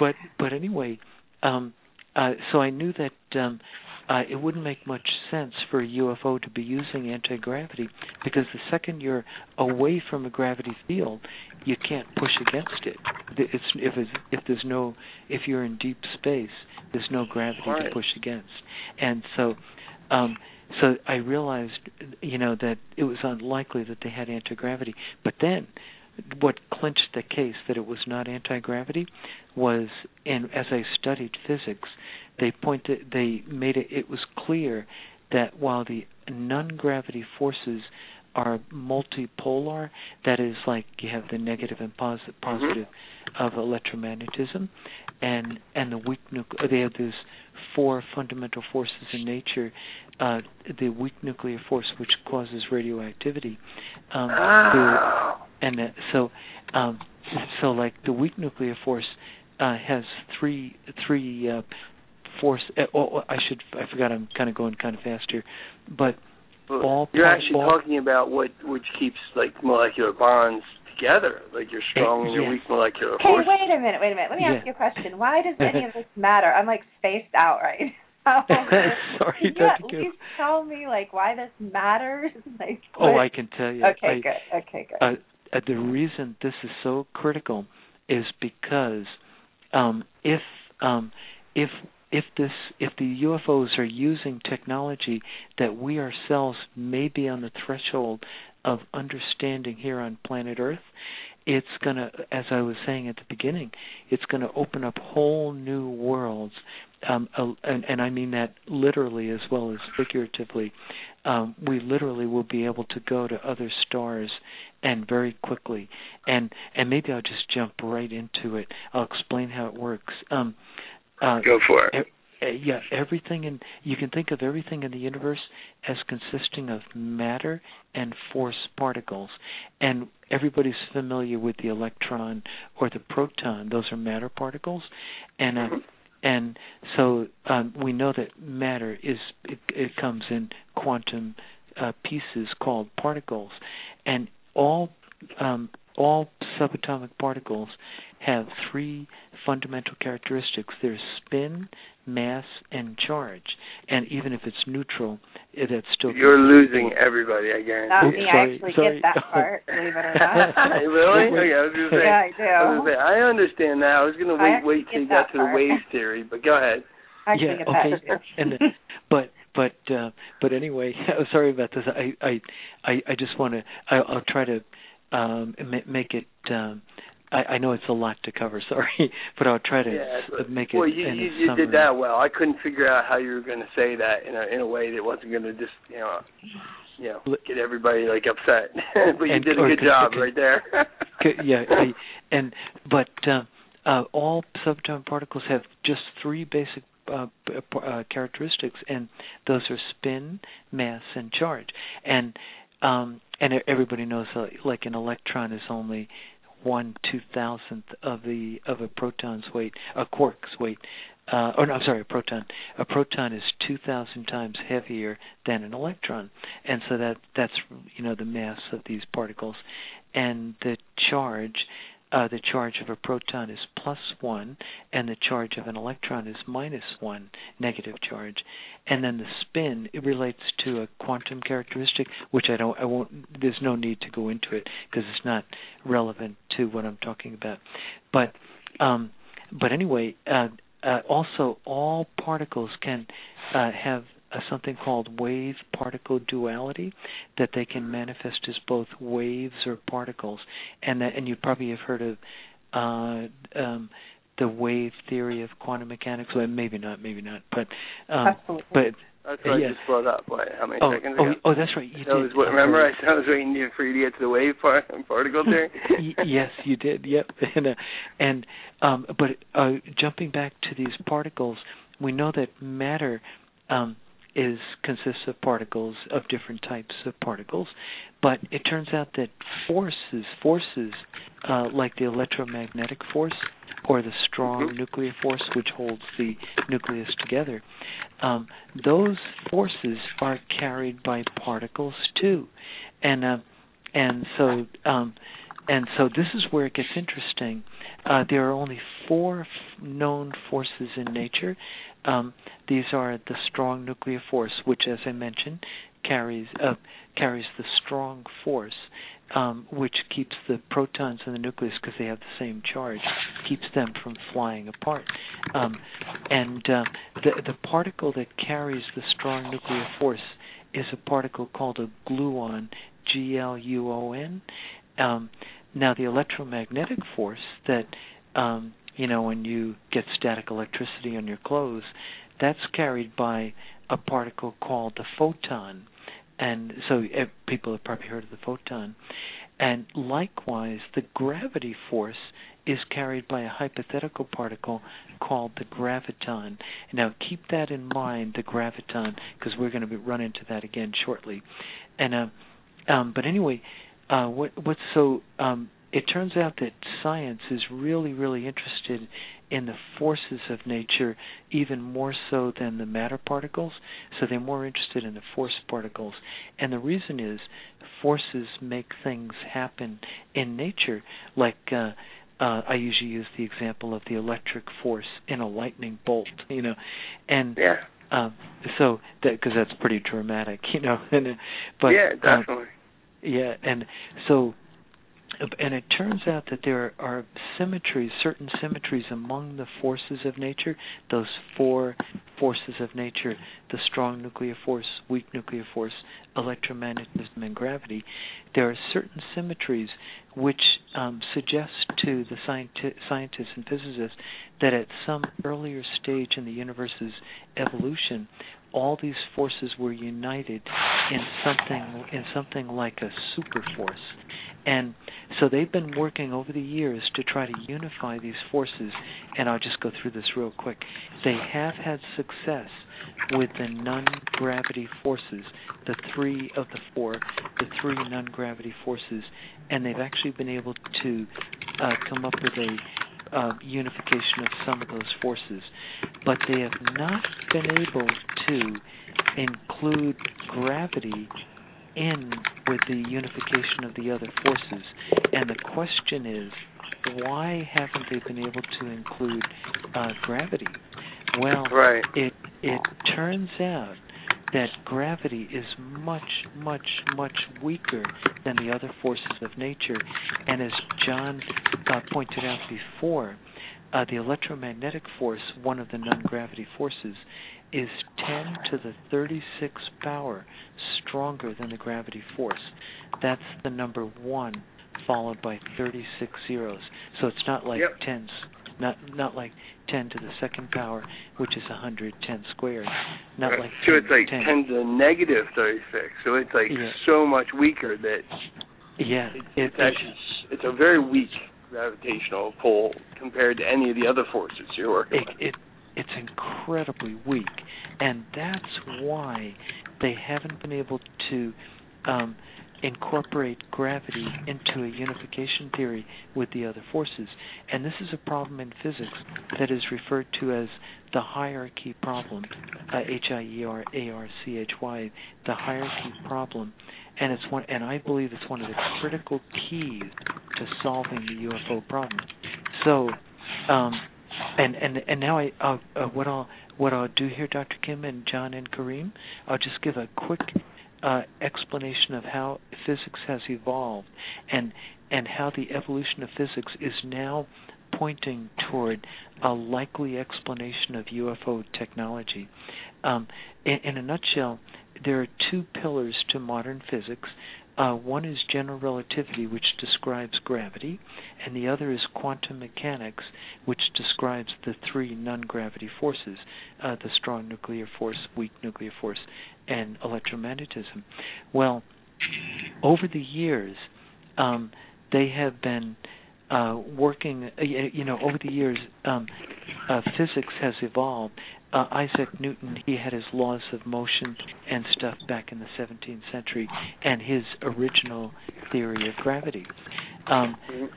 but but anyway, um, uh, so I knew that um, uh, it wouldn't make much sense for a UFO to be using anti gravity because the second you're away from a gravity field, you can't push against it. It's if it's, if there's no if you're in deep space, there's no gravity Right. to push against, and so. Um, so I realized, you know, that it was unlikely that they had anti gravity. But then, what clinched the case that it was not anti gravity was, and as I studied physics, they pointed, they made it. It was clear that while the non-gravity forces are multipolar, that is, like you have the negative and posi- mm-hmm. positive of electromagnetism, and and the weak nuclear. They have these four fundamental forces in nature. Uh, the weak nuclear force, which causes radioactivity, um, the, and uh, so um so like the weak nuclear force uh has three three uh force uh, oh, I should I forgot I'm kind of going kind of fast here but all you're actually all- talking about what which keeps like molecular bonds together, like your strong and your yes. weak molecular Okay, force. wait a minute, wait a minute. Let me ask Yeah. you a question. Why does [LAUGHS] any of this matter? I'm like spaced out right [LAUGHS] now. [LAUGHS] sorry Can you Dr. at Kim. least tell me like why this matters? Like oh what- I can tell you Okay, I, good. Okay, good. uh, uh, the reason this is so critical is because um, if um, if if this if the UFOs are using technology that we ourselves may be on the threshold of understanding here on planet Earth, it's going to, as I was saying at the beginning, it's going to open up whole new worlds, um, and, and I mean that literally as well as figuratively. Um, we literally will be able to go to other stars and very quickly and and maybe I'll just jump right into it. I'll explain how it works. Um uh Go for it. Uh, yeah, everything in you can think of everything in the universe as consisting of matter and force particles. And everybody's familiar with the electron or the proton. Those are matter particles. And uh, and so um, we know that matter is it, it comes in quantum uh, pieces called particles, and all um, all subatomic particles have three fundamental characteristics. There's spin, mass, and charge. And even if it's neutral, that's still You're losing everybody, I guarantee. Not Oops, me. sorry, I actually sorry. get that part, believe it or [LAUGHS] not. [LAUGHS] really? Okay, I was gonna say. yeah, I do. I, was gonna say, I understand that. I was gonna wait wait till you got that to the wave theory, but go ahead. I actually yeah, get okay. that. and but but uh, but anyway, [LAUGHS] sorry about this. I I I, I just want to. I'll try to um, ma- make it. Um, I, I know it's a lot to cover. [LAUGHS] Sorry, but I'll try to Yeah, make it. Well, you you, you did that well. I couldn't figure out how you were going to say that in a in a way that wasn't going to just you know you know get everybody like upset. [LAUGHS] but you And- did a good could- job could- right there. [LAUGHS] Okay, yeah, I, and but uh, uh, all subatomic particles have just three basic uh, uh, characteristics, and those are spin, mass, and charge. And um, and everybody knows uh, like an electron is only one two thousandth of the of a proton's weight, a quark's weight. Uh, or no, I'm sorry, a proton. A proton is two thousand times heavier than an electron, and so that that's you know the mass of these particles, and the charge. Uh, the charge of a proton is plus one, and the charge of an electron is minus one, negative charge. And then the spin it relates to a quantum characteristic, which I don't, I won't. There's no need to go into it because it's not relevant to what I'm talking about. But, um, but anyway, uh, uh, also all particles can uh, have something called wave particle duality that they can manifest as both waves or particles and that and you probably have heard of uh um the wave theory of quantum mechanics well maybe not maybe not but um Absolutely. but That's what yeah. I just brought up. What, how many oh, seconds oh, ago? oh, that's right. You that did. was what, remember. I, said I was waiting for you to get to the wave part, particle [LAUGHS] theory. Yes, you did. Yep. [LAUGHS] And uh, and um, but uh, jumping back to these particles, we know that matter um, is consists of particles of different types of particles, but it turns out that forces forces uh, like the electromagnetic force or the strong Mhm. nuclear force which holds the nucleus together, um, those forces are carried by particles too, and uh, and so um, and so this is where it gets interesting. Uh, there are only four f- known forces in nature. Um, these are the strong nuclear force, which, as I mentioned, carries uh, carries the strong force, um, which keeps the protons in the nucleus because they have the same charge, keeps them from flying apart. Um, and uh, the the particle that carries the strong nuclear force is a particle called a gluon, G L U O N. Um, now, the electromagnetic force that um, you know when you get static electricity on your clothes, that's carried by a particle called the photon. And so eh, people have probably heard of the photon. And likewise, the gravity force is carried by a hypothetical particle called the graviton. Now, keep that in mind, the graviton, because we're going to run into that again shortly. And uh, um, but anyway, uh, what what's so um, it turns out that science is really really interested in the forces of nature even more so than the matter particles. So they're more interested in the force particles, and the reason is forces make things happen in nature, like. Uh, uh, I usually use the example of the electric force in a lightning bolt, [LAUGHS] you know, and yeah. um, so that because that's pretty dramatic, [LAUGHS] you know. And but yeah, uh, definitely. yeah, and so and it turns out that there are symmetries, certain symmetries among the forces of nature, those four forces of nature, the strong nuclear force, weak nuclear force, electromagnetism, and gravity. There are certain symmetries which um, suggest to the scienti- scientists and physicists that at some earlier stage in the universe's evolution, all these forces were united in something in something like a super force. And so they've been working over the years to try to unify these forces. And I'll just go through this real quick. They have had success with the non-gravity forces, the three of the four, the three non-gravity forces, and they've actually been able to uh, come up with a uh, unification of some of those forces. But they have not been able to include gravity in with the unification of the other forces. And the question is, why haven't they been able to include uh, gravity? Well, right. it it turns out that gravity is much, much, much weaker than the other forces of nature. And as John uh, pointed out before, uh, the electromagnetic force, one of the non-gravity forces, is 10 to the 36 power stronger than the gravity force. That's the number one, followed by 36 zeros. So it's not like Yep. tens, not not like 10 to the second power, which is 110 squared. Not Right. like so 10 it's like to 10. 10 to the negative 36. So it's like Yeah. so much weaker that Yeah, it, it, it's actually it's a very weak gravitational pull compared to any of the other forces you're working it, with. it it's incredibly weak, and that's why they haven't been able to um, incorporate gravity into a unification theory with the other forces. And this is a problem in physics that is referred to as the hierarchy problem, uh, H-I-E-R-A-R-C-H-Y, the hierarchy problem. And it's one, and I believe it's one of the critical keys to solving the UFO problem. So, um, and and and now I uh, uh, what I'll what I'll do here, Dr. Kim and John and Kareem, I'll just give a quick uh, explanation of how physics has evolved and and how the evolution of physics is now pointing toward a likely explanation of UFO technology. Um, in, in a nutshell, there are two pillars to modern physics. Uh, one is general relativity, which describes gravity, and the other is quantum mechanics, which describes the three non-gravity forces: uh, the strong nuclear force, weak nuclear force, and electromagnetism. Well, over the years, um, they have been uh, working. Uh, you know, over the years, um, uh, physics has evolved. Uh, Isaac Newton, he had his laws of motion and stuff back in the 17th century, and his original theory of gravity. Um,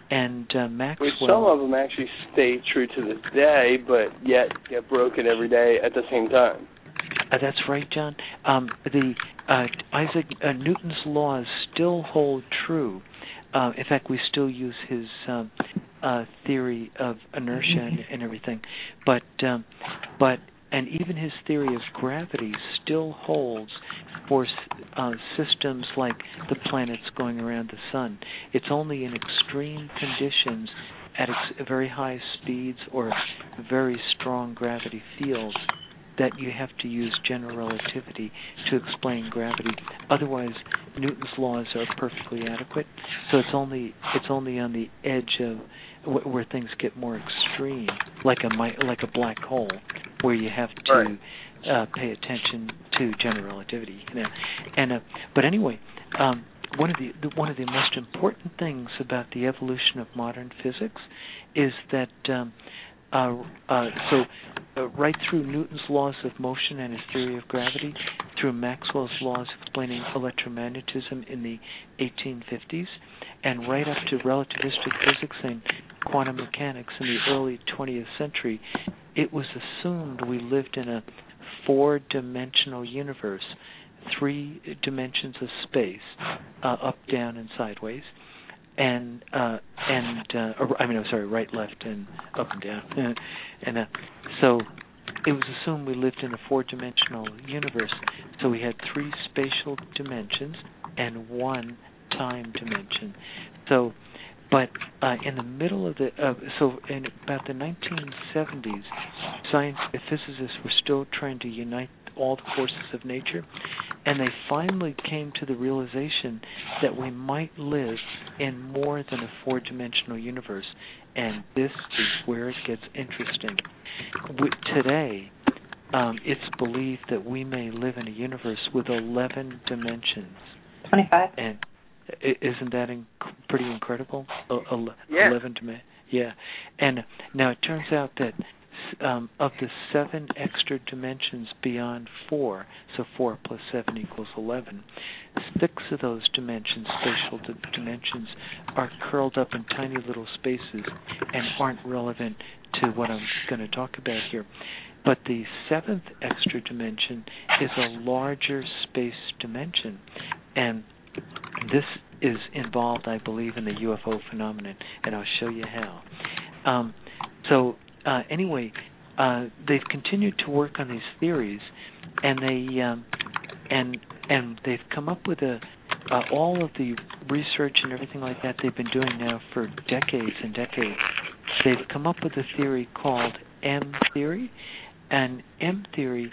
and uh, Maxwell. Which some of them actually stay true to this day, but yet get broken every day at the same time. Uh, that's right, John. Um, the uh, Isaac uh, Newton's laws still hold true. Uh, in fact, we still use his um, uh, theory of inertia and, and everything, but but and even his theory of gravity still holds for uh, systems like the planets going around the sun. It's only in extreme conditions at ex- very high speeds or very strong gravity fields that you have to use general relativity to explain gravity. Otherwise, Newton's laws are perfectly adequate. So it's only it's only on the edge of where things get more extreme, like a like a black hole, where you have to right. uh, pay attention to general relativity. You know? And uh, but anyway, um, one of the, the one of the most important things about the evolution of modern physics is that um, uh, uh, so uh, right through Newton's laws of motion and his theory of gravity, through Maxwell's laws explaining electromagnetism in the 1850s, and right up to relativistic physics and quantum mechanics in the early 20th century, it was assumed we lived in a four-dimensional universe, three dimensions of space, uh, up, down, and sideways and uh and uh or, I mean I'm sorry right left and up and down. [LAUGHS] And uh, so it was assumed we lived in a four dimensional universe. So we had three spatial dimensions and one time dimension. So but uh, in the middle of the uh, so in about the 1970s science physicists were still trying to unite all the forces of nature and they finally came to the realization that we might live in more than a four dimensional universe. And this is where it gets interesting. We, today, um, it's believed that we may live in a universe with 11 dimensions. 25. And isn't that inc- pretty incredible? Uh, yeah. 11 dimensions. Yeah. And now it turns out that um, of the seven extra dimensions beyond four, so four plus seven equals eleven, six of those dimensions, spatial dimensions, are curled up in tiny little spaces and aren't relevant to what I'm going to talk about here. But the seventh extra dimension is a larger space dimension, and this is involved, I believe, in the UFO phenomenon, and I'll show you how. Um, so uh, anyway, uh, they've continued to work on these theories, and they um, and and they've come up with a uh, all of the research and everything like that they've been doing now for decades and decades. They've come up with a theory called M theory, and M theory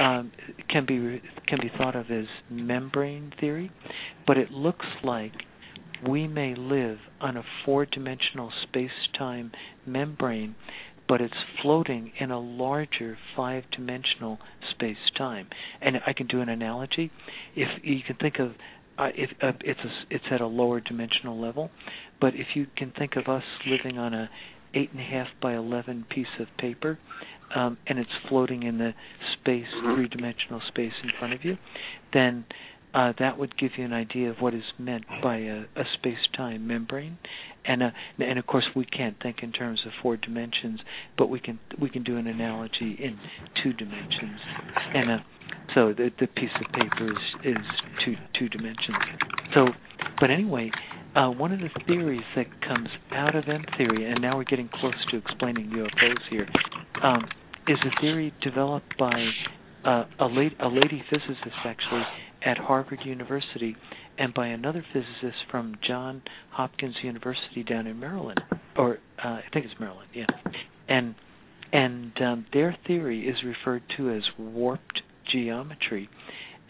um, can be can be thought of as membrane theory, but it looks like we may live on a four-dimensional space-time membrane but it's floating in a larger five dimensional space time. And I can do an analogy. If you can think of uh, if uh, it's a, it's at a lower dimensional level, but if you can think of us living on a eight and a half by eleven piece of paper, um, and it's floating in the space mm-hmm. three dimensional space in front of you, then uh, that would give you an idea of what is meant by a, a space-time membrane, and uh, and of course we can't think in terms of four dimensions, but we can we can do an analogy in two dimensions, and uh, so the the piece of paper is is two two dimensions. So, but anyway, uh, one of the theories that comes out of M theory, and now we're getting close to explaining UFOs here, um, is a theory developed by uh, a, late, a lady physicist actually at Harvard University and by another physicist from John Hopkins University down in Maryland, or uh, I think it's Maryland, yeah. And and um, their theory is referred to as warped geometry,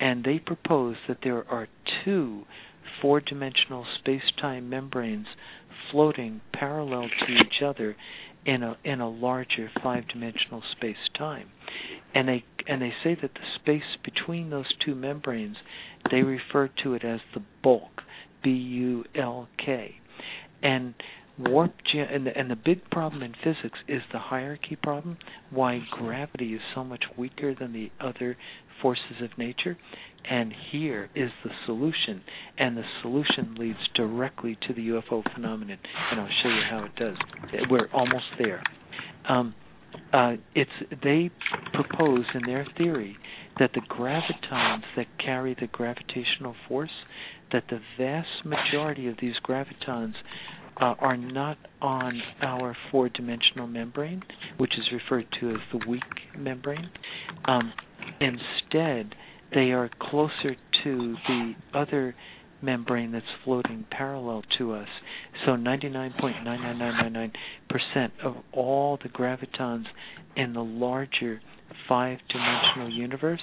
and they propose that there are two four-dimensional space-time membranes floating parallel to each other in a in a larger five-dimensional space-time. And they and they say that the space between those two membranes, they refer to it as the bulk, B U L K. And warp ge- and the, and the big problem in physics is the hierarchy problem why gravity is so much weaker than the other forces of nature. And here is the solution and the solution leads directly to the UFO phenomenon and I'll show you how it does. We're almost there. Um, uh, it's they propose in their theory that the gravitons that carry the gravitational force that the vast majority of these gravitons uh, are not on our four dimensional membrane, which is referred to as the weak membrane. Um, instead, they are closer to the other membrane that's floating parallel to us. So 99.99999% of all the gravitons in the larger five-dimensional universe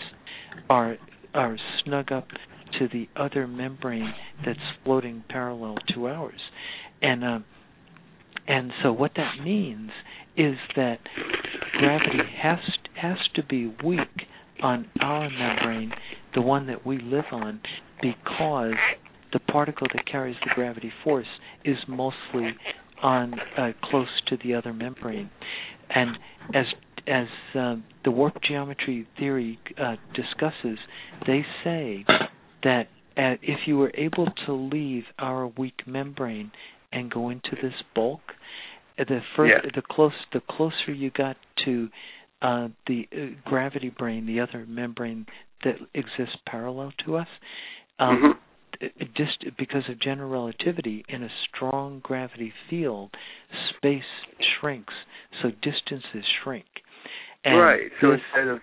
are are snug up to the other membrane that's floating parallel to ours. And um, and so what that means is that gravity has has to be weak on our membrane, the one that we live on, because the particle that carries the gravity force is mostly on uh, close to the other membrane, and as as uh, the warp geometry theory uh, discusses, they say that uh, if you were able to leave our weak membrane and go into this bulk, the further yeah. the close the closer you got to uh, the uh, gravity brane, the other membrane that exists parallel to us, um, mm-hmm. Just because of general relativity, in a strong gravity field, space shrinks, so distances shrink. And right. So this, instead of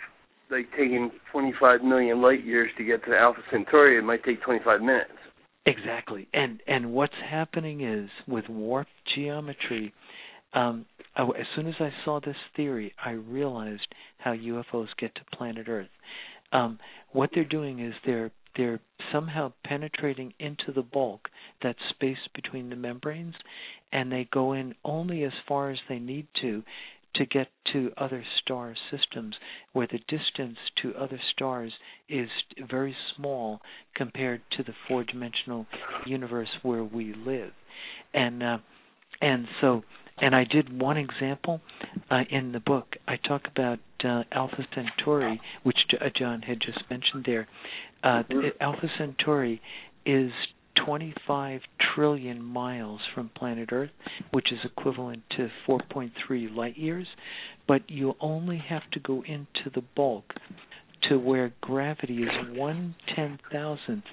like taking 25 million light years to get to Alpha Centauri, it might take 25 minutes. Exactly, and and what's happening is with warp geometry. Um, I, as soon as I saw this theory, I realized how UFOs get to planet Earth. Um, what they're doing is they're they're somehow penetrating into the bulk, that space between the membranes, and they go in only as far as they need to to get to other star systems where the distance to other stars is very small compared to the four dimensional universe where we live and uh, and so and I did one example uh, in the book. I talk about uh, Alpha Centauri, which uh, John had just mentioned there. Uh, mm-hmm. Alpha Centauri is 25 trillion miles from planet Earth, which is equivalent to 4.3 light years, but you only have to go into the bulk to where gravity is one ten thousandth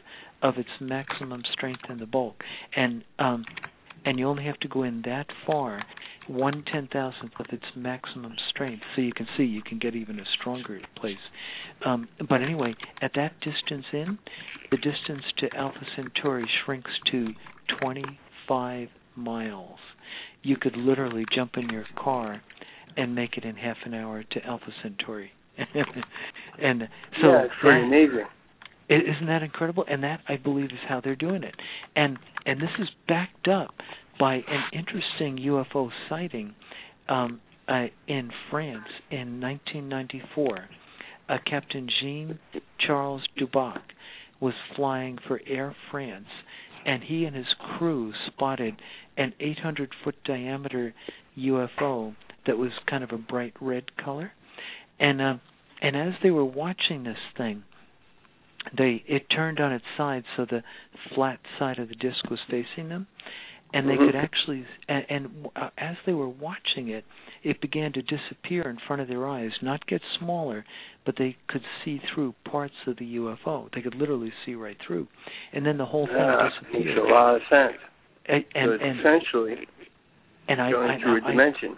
of its maximum strength in the bulk, and um, and you only have to go in that far, one ten thousandth of its maximum strength. So you can see you can get even a stronger place. Um, but anyway, at that distance in, the distance to Alpha Centauri shrinks to 25 miles. You could literally jump in your car and make it in half an hour to Alpha Centauri. [LAUGHS] and so yeah, it's pretty that, amazing. Isn't that incredible? And that I believe is how they're doing it. And and this is backed up by an interesting UFO sighting um, uh, in France in 1994. Uh, Captain Jean Charles Duboc was flying for Air France, and he and his crew spotted an 800 foot diameter UFO that was kind of a bright red color. And uh, and as they were watching this thing, they it turned on its side so the flat side of the disc was facing them. And they mm-hmm. could actually and, and uh, as they were watching it it began to disappear in front of their eyes not get smaller but they could see through parts of the UFO they could literally see right through. And then the whole thing yeah, disappeared. makes a lot of sense. And and, so and essentially and I, going I, through I, a dimension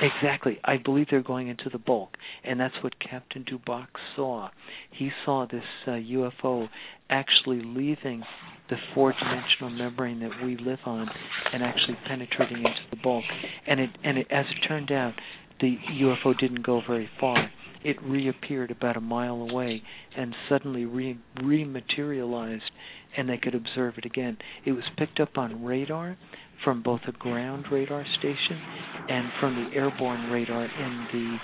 Exactly. I believe they're going into the bulk, and that's what Captain Duboc saw. He saw this uh, UFO actually leaving the four-dimensional membrane that we live on and actually penetrating into the bulk. And it and it, as it turned out, the UFO didn't go very far. it reappeared about a mile away and suddenly re- rematerialized and they could observe it again. It was picked up on radar from both a ground radar station and from the airborne radar in the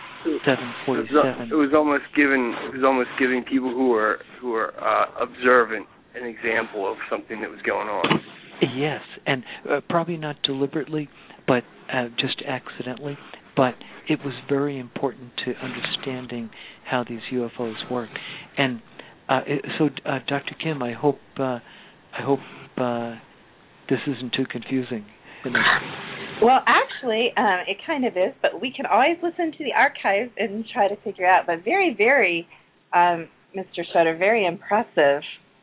747. It was almost giving it was almost giving people who were who were uh, observant an example of something that was going on. Yes, and uh, probably not deliberately, but uh, just accidentally. But it was very important to understanding how these UFOs work. And uh, so, uh, Dr. Kim, I hope uh, I hope uh, this isn't too confusing. Well, actually, um, it kind of is, but we can always listen to the archives and try to figure out. But very, very, um, Mr. Schroeder, very impressive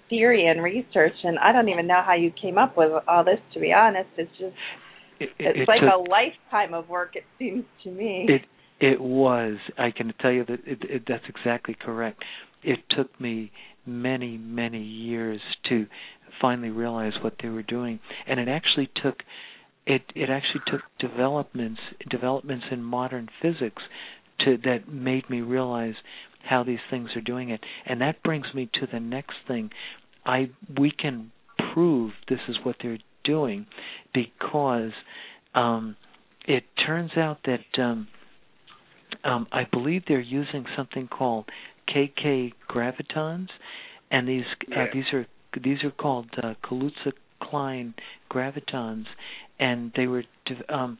theory and research, and I don't even know how you came up with all this. To be honest, it's just it, it's it like took, a lifetime of work. It seems to me. It it was. I can tell you that it, it, that's exactly correct. It took me many many years to finally realize what they were doing, and it actually took it it actually took developments developments in modern physics to that made me realize how these things are doing it. And that brings me to the next thing. I we can prove this is what they're doing because um, it turns out that um, um, I believe they're using something called KK gravitons, and these yeah. uh, these are these are called uh, Kaluza Klein gravitons, and they were um,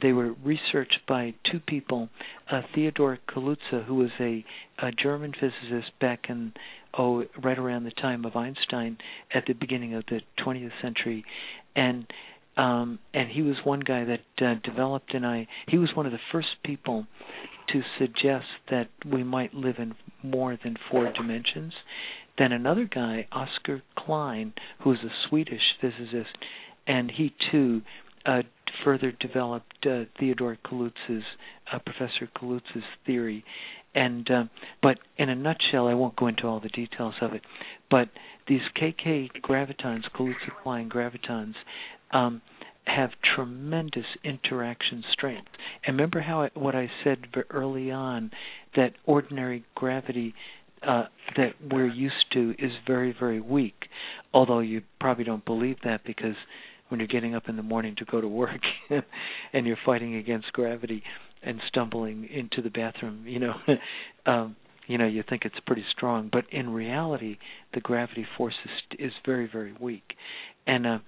they were researched by two people, uh, Theodor Kaluza, who was a, a German physicist back in oh right around the time of Einstein at the beginning of the 20th century, and um, and he was one guy that uh, developed and I he was one of the first people to suggest that we might live in more than four dimensions. Then another guy, Oscar Klein, who was a Swedish physicist, and he too uh, further developed uh, Theodor Kaluza's, uh, Professor Kaluza's theory. And uh, but in a nutshell, I won't go into all the details of it. But these KK gravitons, Kaluza-Klein gravitons, um, have tremendous interaction strength. And remember how I, what I said early on that ordinary gravity uh, that we're used to is very very weak. Although you probably don't believe that because when you're getting up in the morning to go to work [LAUGHS] and you're fighting against gravity and stumbling into the bathroom, you know, [LAUGHS] um, you know, you think it's pretty strong, but in reality, the gravity force is, is very, very weak. And uh,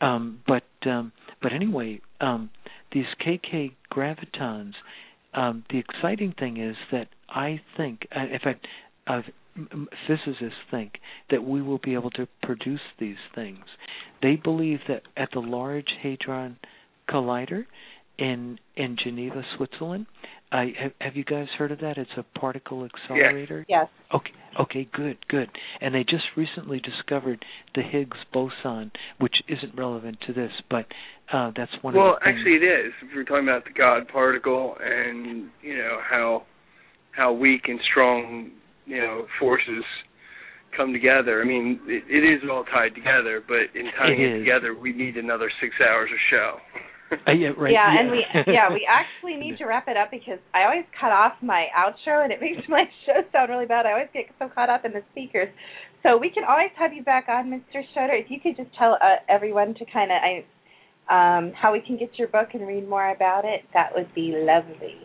um, but um, but anyway, um, these KK gravitons. Um, the exciting thing is that I think, uh, in fact, uh, physicists think that we will be able to produce these things. They believe that at the Large Hadron Collider in in Geneva, Switzerland. I have, have you guys heard of that? It's a particle accelerator. Yes. Okay. Okay. Good. Good. And they just recently discovered the Higgs boson, which isn't relevant to this, but uh, that's one well, of the. Well, actually, it is. If we're talking about the God particle and you know how how weak and strong you know forces come together. I mean, it, it is all tied together, but in tying it, it together, we need another six hours of show. uh, yeah, right. Yeah, yeah, and we yeah we actually need to wrap it up because I always cut off my outro and it makes my [LAUGHS] show sound really bad. I always get so caught up in the speakers. So we can always have you back on, Mr. Schroeder. If you could just tell uh, everyone to kind of I um how we can get your book and read more about it, that would be lovely.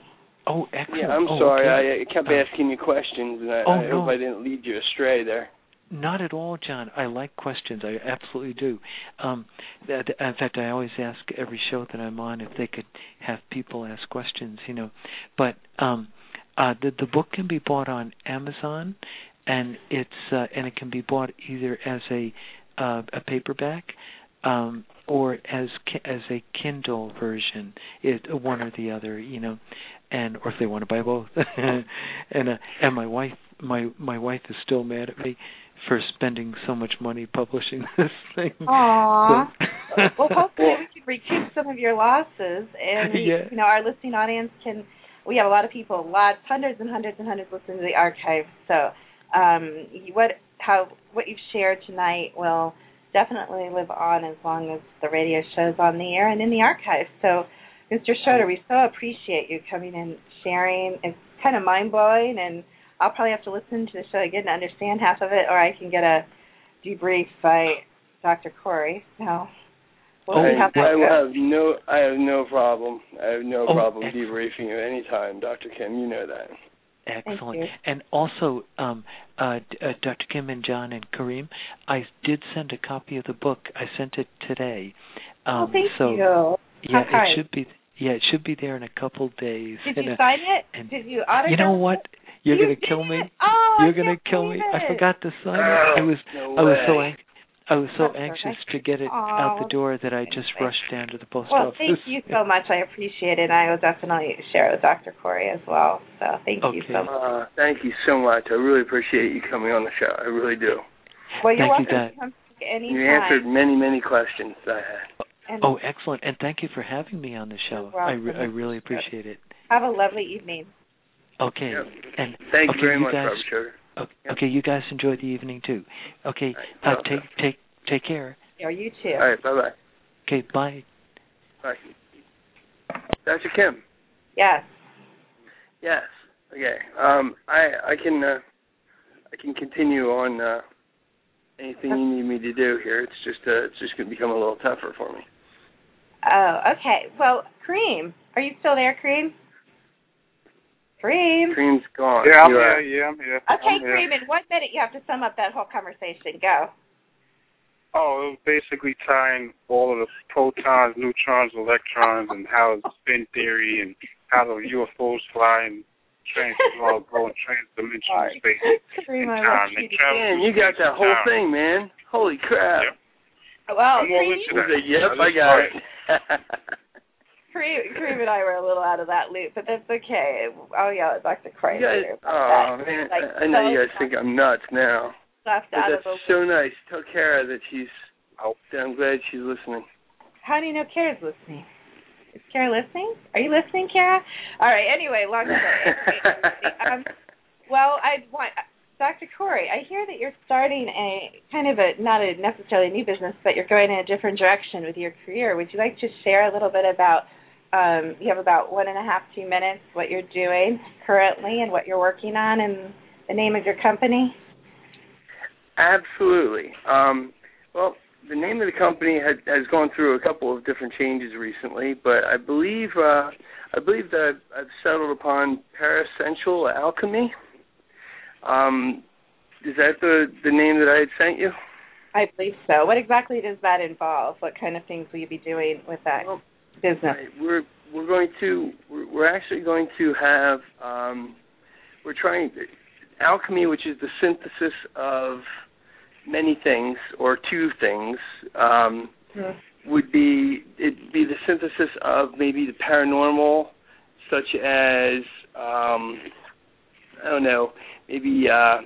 Oh, excellent. Yeah, I'm oh, sorry. okay. I, I kept asking you questions, and I, oh, I no. hope I didn't lead you astray there. Not at all, John. I like questions. I absolutely do. Um, th- th- in fact, I always ask every show that I'm on if they could have people ask questions. You know, but um, uh, the the book can be bought on Amazon, and it's uh, and it can be bought either as a uh, a paperback um, or as as a Kindle version, it one or the other. You know, and or if they want to buy both. [LAUGHS] and uh, and my wife my my wife is still mad at me for spending so much money publishing [LAUGHS] this thing. Aww. So- well, hopefully we can recoup some of your losses, and we, Yeah. you know our listening audience can. We have a lot of people, lots, hundreds and hundreds and hundreds listening to the archive. So, um, what how what you've shared tonight will definitely live on as long as the radio show's on the air and in the archive. So, Mr. Schroeder, we so appreciate you coming and sharing. It's kind of mind blowing, and I'll probably have to listen to the show again to understand half of it, or I can get a debrief by Dr. Corey. So we'll I, see I have no, I have no problem. I have no Oh, problem excellent. debriefing you anytime, Dr. Kim. You know that. Excellent. And also, um, uh, uh, Dr. Kim and John and Kareem, I did send a copy of the book. I sent it today. Um, oh, thank so you. yeah, How kind. it should be. Yeah, it should be there in a couple days. Did And, you uh, sign it? and Did you autograph you know what? You're You gonna kill me. it? Oh, You're gonna kill me. believe I forgot to sign it. Oh, I was no I was so way. ang- I was so anxious to get it Aw, out the door that I just rushed down to the post Well, office. thank you so [LAUGHS] much. I appreciate it. and I will definitely share it with Dr. Corey as well. So thank you so much. Uh, thank you so much. I really appreciate you coming on the show. I really do. Well, you're Thank you, welcome Dad. to come anytime. You answered many, many questions that I had. And Oh, excellent! And thank you for having me on the show. I re- I really appreciate it. have a lovely evening. Okay. Yep. And Thank okay, you very much, guys, Robert Schroeder. Okay, Yep. okay, you guys enjoy the evening too. Okay, All uh, take take take care. Yeah, you too. All right, bye bye. Okay, bye. Bye. Dr. Kim. Yes. Yes. Okay. Um, I I can uh, I can continue on uh, anything you need me to do here. It's just uh, it's just going to become a little tougher for me. Oh, okay. Well, Kareem, are you still there, Kareem? Kareem. Kareem's gone. Yeah, I'm here. Yeah, I'm here. Okay, I'm here. Kareem. In one minute, you have to sum up that whole conversation. Go. Oh, it was basically tying all of the protons, neutrons, electrons, and how it's spin theory and how the UFOs fly and trans well, go in transdimensional Sorry. space [LAUGHS] Kareem, and time. want They you to- travel Man, you got that whole time. thing, man. Holy crap. Yep. Well, I'm all Kareem, into that. said, yep, I got it. [LAUGHS] Kareem, Kareem and I were a little out of that loop, but that's okay. I'll yell at Dr. Craig You guys, later oh that. man, Like, I know you guys think I'm nuts now, left but out that's the so nice. Tell Kara that she's. Oh, I'm glad she's listening. How do you know Kara's listening? Is Kara listening? Are you listening, Kara? All right. Anyway, long story. [LAUGHS] um, well, I want Dr. Corey. I hear that you're starting a kind of a not a necessarily a new business, but you're going in a different direction with your career. Would you like to share a little bit about? Um, you have about one and a half, two minutes. What you're doing currently and what you're working on, and the name of your company. Absolutely. Um, well, the name of the company had, has gone through a couple of different changes recently, but I believe uh, I believe that I've, I've settled upon Parasential Alchemy. Um, is that the the name that I had sent you? I believe so. What exactly does that involve? What kind of things will you be doing with that Well, business? Right. We're we're going to we're, actually going to have um, we're trying alchemy, which is the synthesis of many things or two things. Um, Hmm. would be it'd be the synthesis of maybe the paranormal, such as um, I don't know, maybe uh,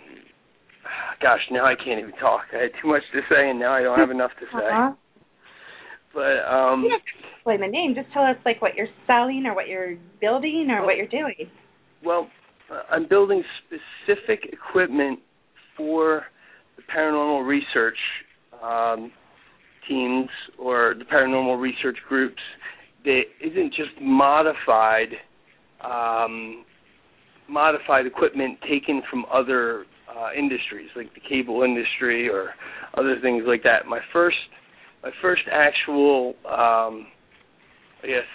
gosh, now I can't even talk. I had too much to say, and now I don't have [LAUGHS] enough to say. Uh-huh. But um, You don't have to explain the name. Just tell us like what you're selling or what you're building or what you're doing. Well, uh, I'm building specific equipment for the paranormal research um, teams or the paranormal research groups that isn't just modified um, modified equipment taken from other uh, industries like the cable industry or other things like that. My first my first actual um, I guess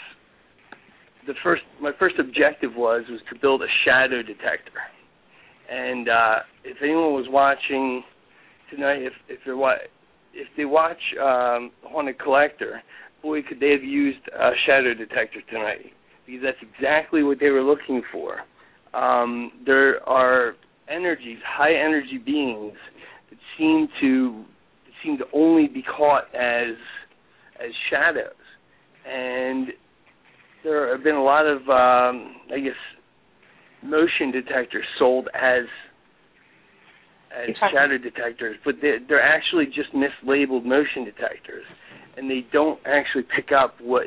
the first my first objective was was to build a shadow detector. And uh if anyone was watching tonight if if they're wa- if they watch um Haunted Collector, boy could they have used a shadow detector tonight because that's exactly what they were looking for. Um there are energies, high energy beings that seem to seem to only be caught as as shadows. And there have been a lot of um I guess motion detectors sold as as shadow detectors, but they're, they're actually just mislabeled motion detectors, and they don't actually pick up what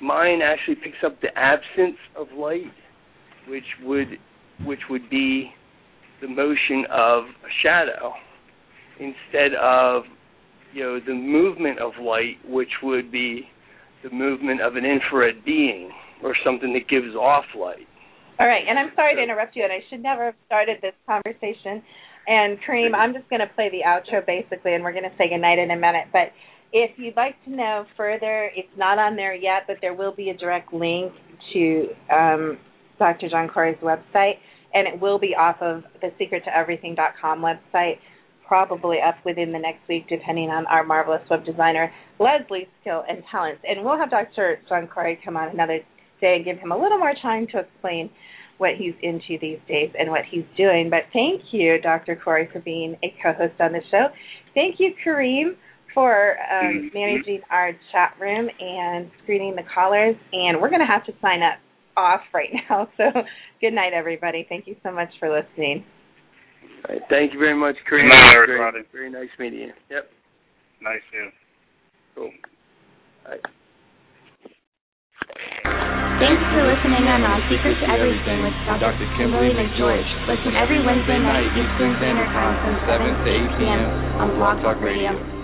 mine actually picks up the absence of light, which would which would be the motion of a shadow, instead of you know the movement of light, which would be the movement of an infrared being or something that gives off light. All right, and I'm sorry to interrupt you, and I should never have started this conversation. And Kareem, I'm just going to play the outro basically, and we're going to say goodnight in a minute. But if you'd like to know further, it's not on there yet, but there will be a direct link to um, Dr. John Corey's website, and it will be off of the secrettoeverything.com website, probably up within the next week, depending on our marvelous web designer Leslie's skill and talents. And we'll have Dr. John Corey come on another day and give him a little more time to explain what he's into these days and what he's doing. But thank you, Dr. Corey, for being a co-host on the show. Thank you, Kareem, for um, managing our chat room and screening the callers. And we're going to have to sign up off right [LAUGHS] now. So good night, everybody. Thank you so much for listening. All right, thank you very much, Kareem. Good night, everybody. Very, very nice meeting you. Yep. Nice, yeah. Cool. All right. Thanks for listening on On Secret to Everything with Dr. Kimberly McGeorge. Listen every Wednesday night Eastern Standard Time from 7 to 8 p.m. on Blog Talk Radio.